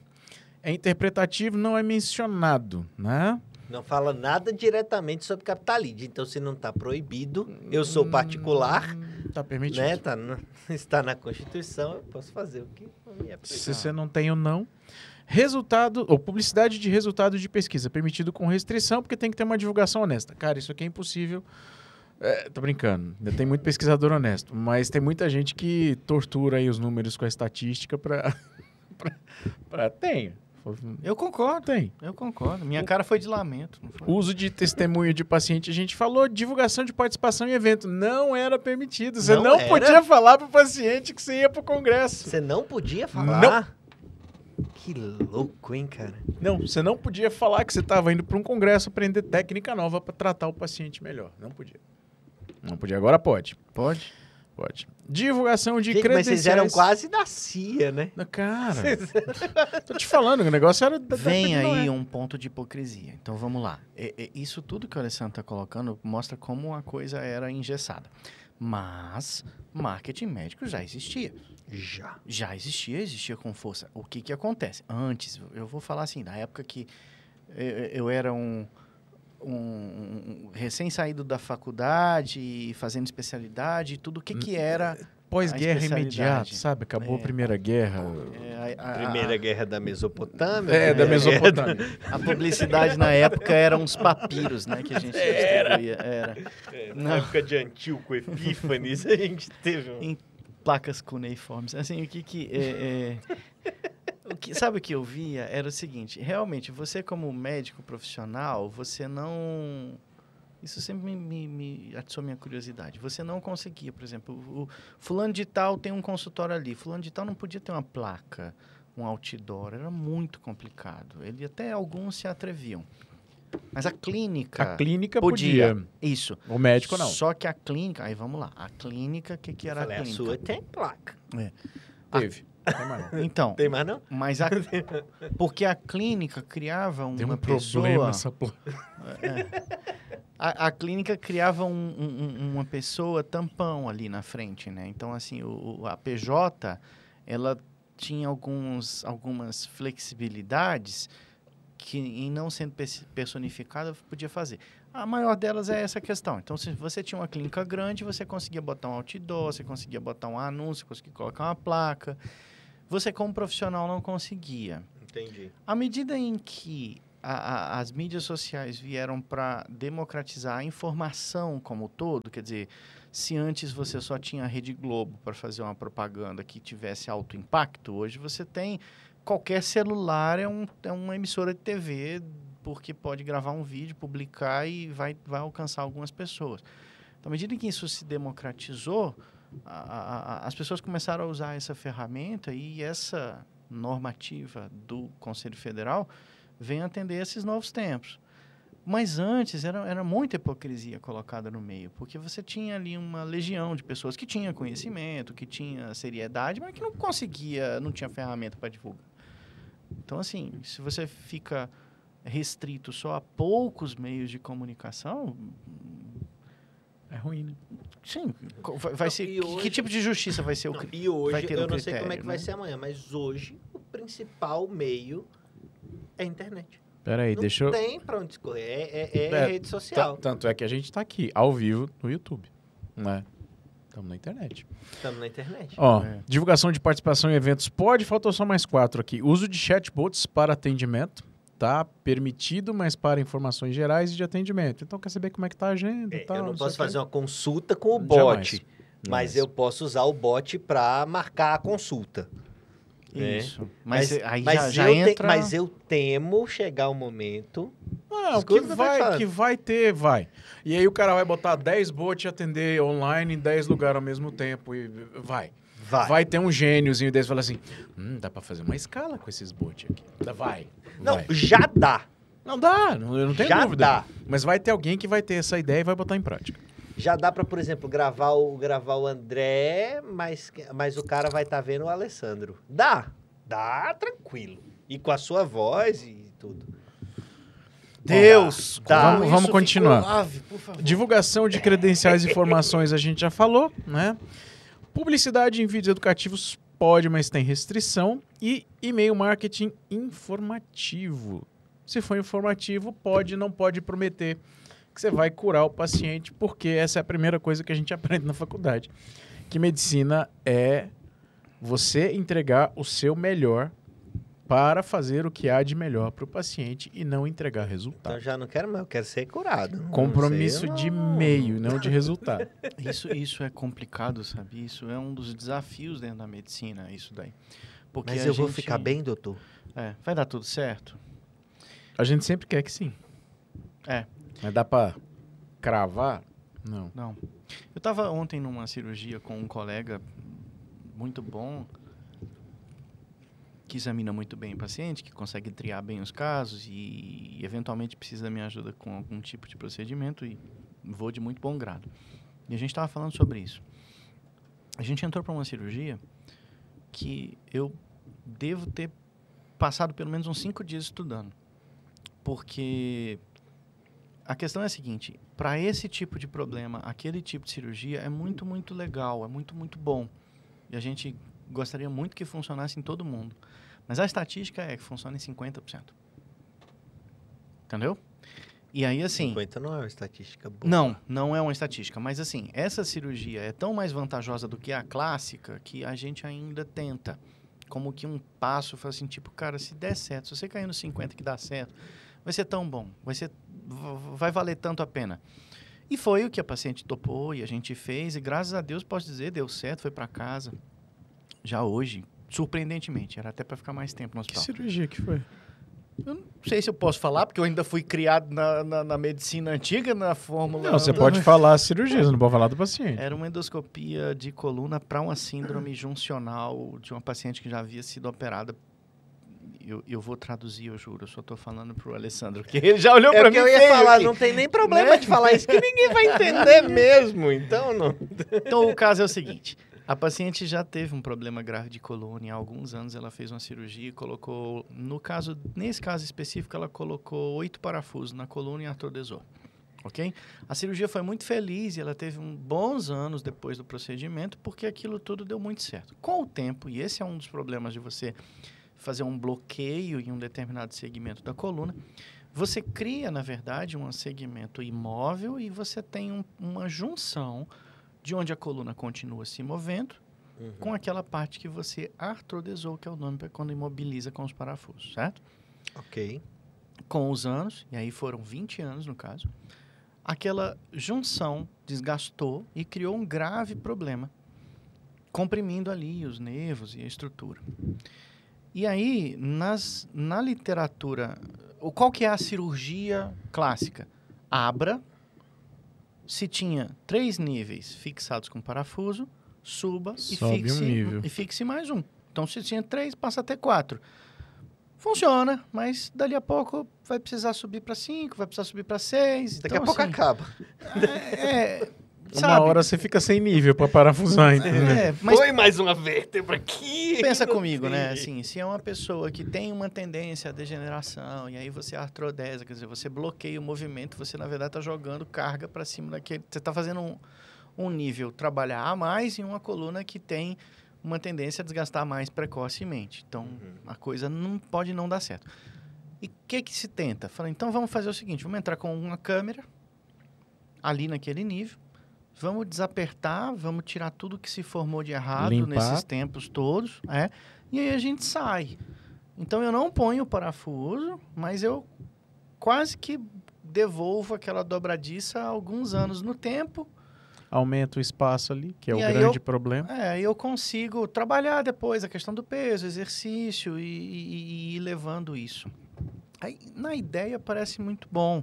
É interpretativo, não é mencionado, né? Não fala nada diretamente sobre capitalide. Então, se não está proibido, eu sou particular, Hum, Tá permitido. né? Tá no- (laughs) está na Constituição, eu posso fazer o que me é Se você não tem o não. Resultado, ou publicidade de resultado de pesquisa, permitido com restrição, porque tem que ter uma divulgação honesta. Cara, isso aqui é impossível É, tô brincando. Ainda Tem muito pesquisador honesto, mas tem muita gente que tortura aí os números com a estatística pra. (laughs) pra, pra- Tem. Eu concordo, Tem. eu concordo. Minha cara foi de lamento. não foi? Uso de testemunho de paciente, a gente falou, divulgação de participação em evento. Não era permitido. Você Não não, era? podia falar pro paciente que você ia pro congresso. Você não podia falar? Que louco, hein, cara? Não, você não podia falar que você estava indo para um congresso aprender técnica nova para tratar o paciente melhor. Não podia. Não podia, agora pode. Pode? Pode. Divulgação de Gente, mas credenciais. vocês eram quase da CIA, né? Cara, (laughs) (laughs) tô te falando, o negócio era... da- da Vem aí tecnologia. um ponto de hipocrisia. Então vamos lá. É- é- isso tudo que o Alessandro está colocando mostra como a coisa era engessada. Mas marketing médico já existia. Já. Já existia, existia com força. O que, que acontece? Antes, eu vou falar assim, na época que eu, eu era um, um- um recém-saído da faculdade, fazendo especialidade, e tudo o que, que era. Pós-guerra imediata, sabe? Acabou É. a Primeira Guerra. é, a- a- Primeira guerra da Mesopotâmia. É, da Mesopotâmia. A publicidade na época eram uns papiros, né? Que a gente distribuía. Era. É, Não. Na época de Antíoco Epífanes, a gente teve um... Placas cuneiformes. Assim, o que que... É, é, o que, sabe o que eu via? Era o seguinte. Realmente, você como médico profissional, você não... Isso sempre me, me, me atiçou minha curiosidade. Você não conseguia, por exemplo, o, o fulano de tal tem um consultório ali. Fulano de tal não podia ter uma placa, um outdoor. Era muito complicado. Ele até alguns se atreviam. Mas a clínica... A clínica podia. podia. Isso. O médico não. Só que a clínica, aí vamos lá. A clínica, o que, que era Falei, a a clínica? sua tem placa. Teve. Tem mais não. Então, Tem mais não? mas a, (laughs) porque a clínica criava uma Tem um pessoa, problema essa porra. a, a clínica criava um- um- um- uma pessoa tampão ali na frente, né? Então assim, o, o- a PJ, ela tinha alguns, algumas flexibilidades que em não sendo pers- personificada podia fazer. A maior delas é essa questão. Então, se você tinha uma clínica grande, você conseguia botar um outdoor, você conseguia botar um anúncio, conseguia colocar uma placa. Você, como profissional, não conseguia. Entendi. À medida em que a- a- as mídias sociais vieram para democratizar a informação como um todo, quer dizer, se antes você só tinha a Rede Globo para fazer uma propaganda que tivesse alto impacto, hoje você tem qualquer celular é, um, é uma emissora de TV porque pode gravar um vídeo, publicar e vai, vai alcançar algumas pessoas. Então, à medida que isso se democratizou, a- a- as pessoas começaram a usar essa ferramenta e essa normativa do Conselho Federal vem atender esses novos tempos. Mas antes era, era muita hipocrisia colocada no meio, porque você tinha ali uma legião de pessoas que tinha conhecimento, que tinha seriedade, mas que não conseguia, não tinha ferramenta para divulgar. Então, assim, se você fica restrito só a poucos meios de comunicação, É ruim, né? sim, vai, vai Não, ser que, que hoje- tipo de justiça vai ser o Não, e hoje, vai ter eu um não sei como é que critério, vai né? ser amanhã, mas hoje o principal meio é a internet. Peraí, não deixa eu... tem pra onde escorrer, é, é- é É, rede social. Tanto é que a gente tá aqui, ao vivo, no YouTube. Né? Estamos na internet. Estamos na internet. Ó, É. divulgação de participação em eventos pode, faltou só mais quatro aqui. Uso de chatbots para atendimento, tá? Permitido, mas para informações gerais e de atendimento. Então, quer saber como é que tá a agenda e É, tal? eu não sei posso fazer uma consulta com o Jamais. bot, mas eu posso usar o bot para marcar a consulta. É. Isso. Mas, aí mas já, já eu te- entra... mas eu temo chegar o momento. Não, que vai, que vai ter, vai. E aí o cara vai botar 10 bots e atender online em 10 lugares ao mesmo tempo e vai. Vai. Vai ter um gêniozinho desse e fala assim, hum, dá pra fazer uma escala com esses bots aqui. Vai. Não, vai. já dá. Não dá, não, eu não tenho já dúvida. dá. Mas vai ter alguém que vai ter essa ideia e vai botar em prática. Já dá para, por exemplo, gravar o, gravar o André, mas, mas o cara vai estar vendo o Alessandro. Dá. Dá tranquilo. E com a sua voz e tudo. Deus! Tá. como Vamos- vamos continuar. Divulgação de credenciais e informações a gente já falou, né? Publicidade em vídeos educativos pode, mas tem restrição. E e-mail marketing informativo. Se for informativo, pode, não pode prometer que você vai curar o paciente, porque essa é a primeira coisa que a gente (laughs) aprende na faculdade. Que medicina é você entregar o seu melhor para fazer o que há de melhor para o paciente e não entregar Então resultado. já não quero mais, eu quero ser curado. Não Compromisso sei, de não. meio, não de resultado. (laughs) Isso, isso é complicado, sabe? Isso é um dos desafios dentro da medicina, isso daí. Porque Mas eu vou gente- ficar bem, doutor? É, vai dar tudo certo? A gente sempre quer que sim. É. Mas dá para cravar? Não. Não. Eu estava ontem numa cirurgia com um colega muito bom, que examina muito bem o paciente, que consegue triar bem os casos e, eventualmente precisa da minha ajuda com algum tipo de procedimento e vou de muito bom grado. E a gente estava falando sobre isso. A gente entrou para uma cirurgia que eu devo ter passado pelo menos uns cinco dias estudando. Porque a questão é a seguinte: para esse tipo de problema, aquele tipo de cirurgia é muito, muito legal, é muito, muito bom. E a gente gostaria muito que funcionasse em todo mundo. Mas a estatística é que funciona em 50%. Entendeu? E aí, assim. 50 não é uma estatística boa. Não, não é uma estatística. Mas assim, essa cirurgia é tão mais vantajosa do que a clássica que a gente ainda tenta. Como que um passo, assim, tipo, cara, se der certo, se você cair no 50 que dá certo, vai ser tão bom, vai ser, vai valer tanto a pena. E foi o que a paciente topou e a gente fez, e graças a Deus posso dizer, deu certo, foi para casa. Já hoje, surpreendentemente, era até para ficar mais tempo no Que hospital. cirurgia que foi? Eu não sei se eu posso falar, porque eu ainda fui criado na, na, na medicina antiga, na fórmula. Não, você pode falar a cirurgia, você não pode falar do paciente. Era uma endoscopia de coluna para uma síndrome juncional de uma paciente que já havia sido operada. Eu, eu vou traduzir, eu juro. Eu só estou falando pro Alessandro, porque ele já olhou É para o mim que eu ia falar, aqui. não tem nem problema Né? de falar isso, que ninguém vai entender mesmo. Então, não. Então, o caso é o seguinte. A paciente já teve um problema grave de coluna. Há alguns anos ela fez uma cirurgia e colocou... No caso, nesse caso específico, ela colocou oito parafusos na coluna e artrodesou. Ok? A cirurgia foi muito feliz e ela teve um, bons anos depois do procedimento porque aquilo tudo deu muito certo. Com o tempo, e esse é um dos problemas de você fazer um bloqueio em um determinado segmento da coluna, você cria, na verdade, um segmento imóvel e você tem um- uma junção de onde a coluna continua se movendo com aquela parte que você artrodesou, que é o nome para quando imobiliza com os parafusos, certo? Ok. Com os anos, e aí foram 20 anos no caso, aquela junção desgastou e criou um grave problema, comprimindo ali os nervos e a estrutura. E aí, nas, na literatura, qual que é a cirurgia clássica? Abra, se tinha três níveis fixados com parafuso, suba e Sobe um fixe, nível. e fixe mais um. Então, se tinha três, passa a ter quatro. Funciona, mas dali a pouco vai precisar subir para cinco, vai precisar subir para seis. Daqui então, a pouco assim, acaba. (laughs) É, Uma sabe? hora você fica sem nível para parafusar, entendeu? É, mas Põe mais uma vértebra aqui. pensa comigo, né? sei. Assim, se é uma pessoa que tem uma tendência à degeneração e aí você artrodesa, quer dizer, você bloqueia o movimento, você na verdade está jogando carga para cima daquele. Você está fazendo um, um nível trabalhar a mais em uma coluna que tem uma tendência a desgastar mais precocemente. Então, a coisa não pode não dar certo. E o que que se tenta? Fala, então vamos fazer o seguinte, vamos entrar com uma câmera ali naquele nível, vamos desapertar, vamos tirar tudo que se formou de errado Limpar. nesses tempos todos, é, e aí a gente sai. Então eu não ponho o parafuso, mas eu quase que devolvo aquela dobradiça alguns anos no tempo, Aumenta o espaço ali, que é E o grande eu- problema. é, eu consigo trabalhar depois a questão do peso, exercício e, e- e ir levando isso. Aí, na ideia parece muito bom.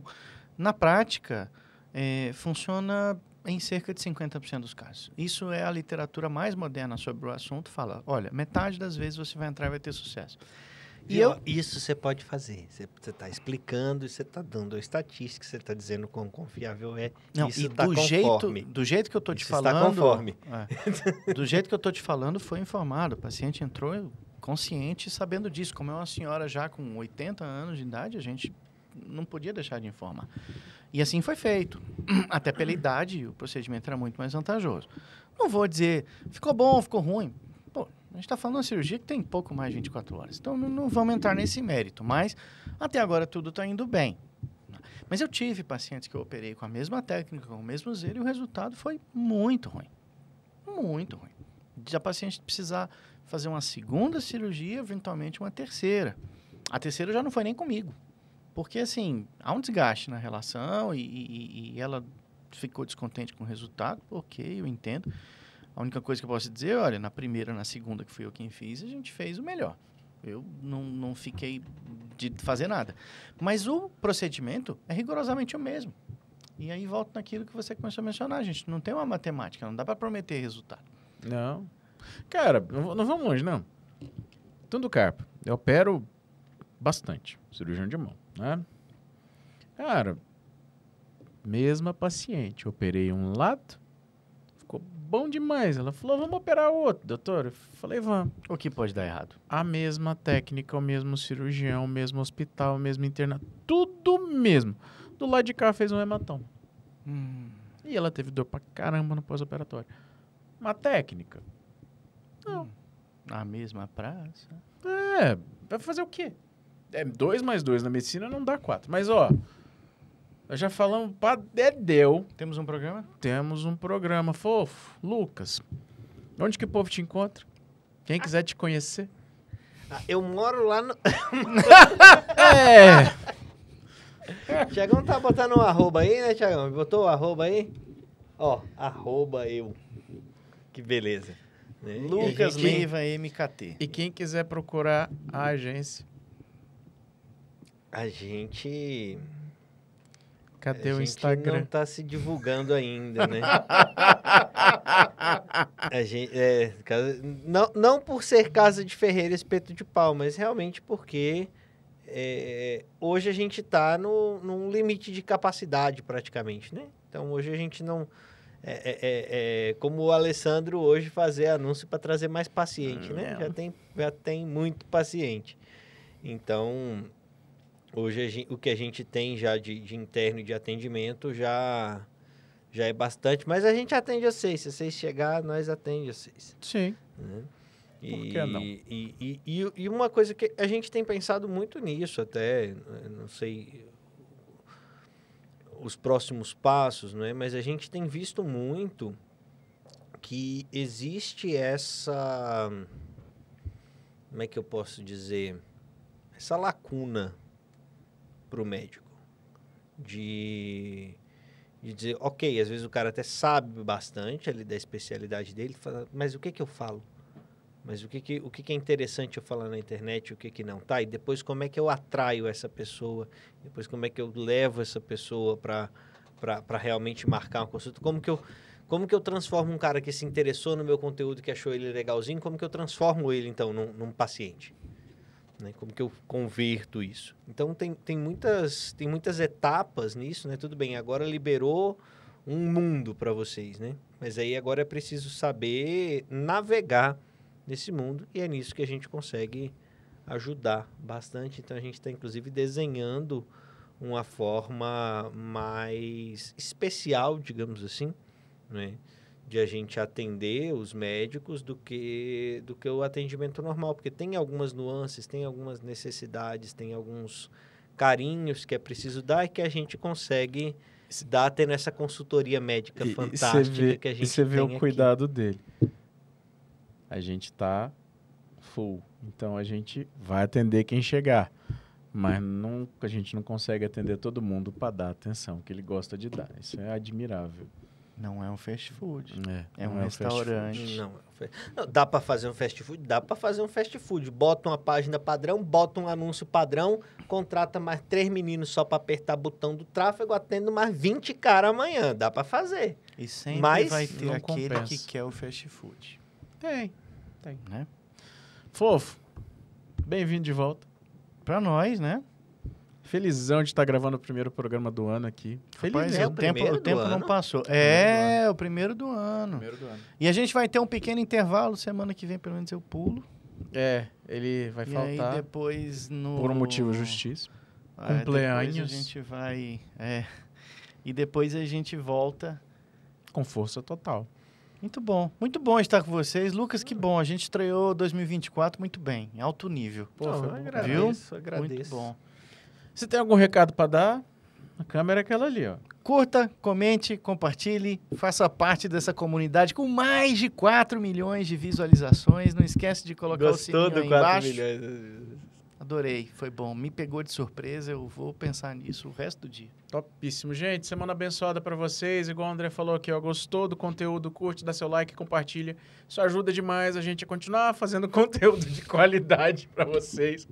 Na prática, é, funciona em cerca de 50% dos casos. Isso é a literatura mais moderna sobre o assunto. Fala, olha, metade das vezes você vai entrar e vai ter sucesso. E Viu? eu, Isso você pode fazer. Você está explicando e você está dando a estatística, você está dizendo quão confiável é. Não, isso e está do conforme. jeito, do jeito que eu tô te Isso está falando, conforme. é, do jeito que eu tô te falando, foi informado. O paciente entrou consciente, sabendo disso. Como é uma senhora já com 80 anos de idade, a gente não podia deixar de informar. E assim foi feito. (clears throat) Até pela idade, o procedimento era muito mais vantajoso. Não vou dizer, ficou bom, ficou ruim. Pô, a gente está falando de uma cirurgia que tem pouco mais de 24 horas. Então, não, não vamos entrar nesse mérito. Mas, até agora, tudo está indo bem. Mas eu tive pacientes que eu operei com a mesma técnica, com o mesmo zelo, e o resultado foi muito ruim. Muito ruim. De a paciente precisar fazer uma segunda cirurgia, eventualmente uma terceira. A terceira já não foi nem comigo. Porque, assim, há um desgaste na relação e, e- e ela ficou descontente com o resultado. Ok, eu entendo. A única coisa que eu posso dizer, olha, na primeira, na segunda, que fui eu quem fiz, a gente fez o melhor. Eu não, não fiquei de fazer nada. Mas o procedimento é rigorosamente o mesmo. E aí volto naquilo que você começou a mencionar, gente. Não tem uma matemática, não dá para prometer resultado. Não. Cara, não, vamos longe, não. Tudo carpa. Eu opero bastante. Cirurgião de mão, né? Cara, mesma paciente. Eu operei um lado, ficou bom demais. Ela falou, vamos operar o outro, doutor. Eu falei, vamos. O que pode dar errado? A mesma técnica, o mesmo cirurgião, o mesmo hospital, o mesmo internato. Tudo mesmo. Do lado de cá fez um hematoma. Hum, E ela teve dor pra caramba no pós-operatório. Uma técnica. na mesma praça. É, vai fazer o quê? É, dois mais dois na medicina não dá quatro. Mas, ó, nós já falamos pra Dedéu. Temos um programa? Temos um programa fofo. Lucas, onde que o povo te encontra? Quem quiser te conhecer. Ah, Eu moro lá no. (laughs) É. Tiagão tá botando um arroba aí, né, Tiagão? Botou o arroba aí? Ó, arroba eu. Que beleza. Lucas gente- Leiva MKT. E quem quiser procurar a agência, A gente. cadê a o gente Instagram? não tá se divulgando ainda, né? (laughs) a gente, é, casa- não, não por ser casa de Ferreira Espeto de Pau, mas realmente porque é, hoje a gente tá no, num limite de capacidade praticamente, né? Então hoje a gente não. É, é- é- é como o Alessandro hoje fazer anúncio para trazer mais paciente, né? Não. Já tem, já tem muito paciente. Então, hoje a gen- o que a gente tem já de, de interno e de atendimento já, já é bastante, mas a gente atende a vocês. Se vocês chegar, nós atende a vocês. Sim. Né? Por E, que não? E, e, e, e uma coisa que a gente tem pensado muito nisso até, né, não sei os próximos passos, não é? mas a gente tem visto muito que existe essa, como é que eu posso dizer, essa lacuna para o médico de, de dizer, ok, às vezes o cara até sabe bastante ali da especialidade dele, fala, mas o que que eu falo? Mas o que, que, o que, que é interessante eu falar na internet, o que, que não? Tá, e depois como é que eu atraio essa pessoa? Depois como é que eu levo essa pessoa para realmente marcar uma consulta? Como que, eu, como que eu transformo um cara que se interessou no meu conteúdo, que achou ele legalzinho, como que eu transformo ele, então, num, num paciente? Né? Como que eu converto isso? Então, tem, tem, muitas, tem muitas etapas nisso, né? Tudo bem, agora liberou um mundo para vocês, né? Mas aí agora é preciso saber navegar nesse mundo e é nisso que a gente consegue ajudar bastante. Então a gente está inclusive desenhando uma forma mais especial, digamos assim, né? De a gente atender os médicos do que do que o atendimento normal, porque tem algumas nuances, tem algumas necessidades, tem alguns carinhos que é preciso dar e que a gente consegue dar tendo essa consultoria médica E- e fantástica você vê, que a e gente você vê tem o aqui. cuidado dele. A gente tá full. Então a gente vai atender quem chegar. Mas não, a gente não consegue atender todo mundo para dar a atenção que ele gosta de dar. Isso é admirável. Não é um fast food. É, É não um o fast restaurante. Não, fe- não, dá para fazer um fast food? Dá para fazer um fast food. Bota uma página padrão, bota um anúncio padrão, contrata mais três meninos só para apertar botão do tráfego, atendo mais 20 caras amanhã. Dá para fazer. E sempre Mas vai ter aquele compensa. que quer o fast food. Tem. Né? Fofo, bem-vindo de volta. Pra nós, né? Felizão de estar gravando o primeiro programa do ano aqui. Rapaz, é o o tempo, o tempo não passou. É, o primeiro do ano. Primeiro do ano. E a gente vai ter um pequeno intervalo. Semana que vem, pelo menos, eu pulo. É, ele vai e faltar aí depois no... por um motivo. É, depois Cumpleaños. a gente vai... É. E depois a gente volta. Com força total. Muito bom. Muito bom estar com vocês. Lucas, que bom. A gente estreou 2024 muito bem. Em alto nível. Pô, Não, foi eu bom. agradeço, Muito agradeço. bom. Você tem algum recado para dar? A câmera é aquela ali, ó. Curta, comente, compartilhe, faça parte dessa comunidade com mais de 4 milhões de visualizações. Não esquece de colocar o sininho aí embaixo. Adorei, foi bom. Me pegou de surpresa, eu vou pensar nisso o resto do dia. Topíssimo, gente. Semana abençoada para vocês. Igual o André falou aqui, ó, gostou do conteúdo, curte, dá seu like, compartilha. Isso ajuda demais a gente a continuar fazendo (laughs) conteúdo de qualidade para vocês.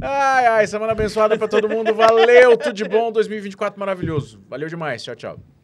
Ai, ai, semana abençoada para todo mundo. Valeu, tudo de bom. 2024 maravilhoso. Valeu demais. Tchau, tchau.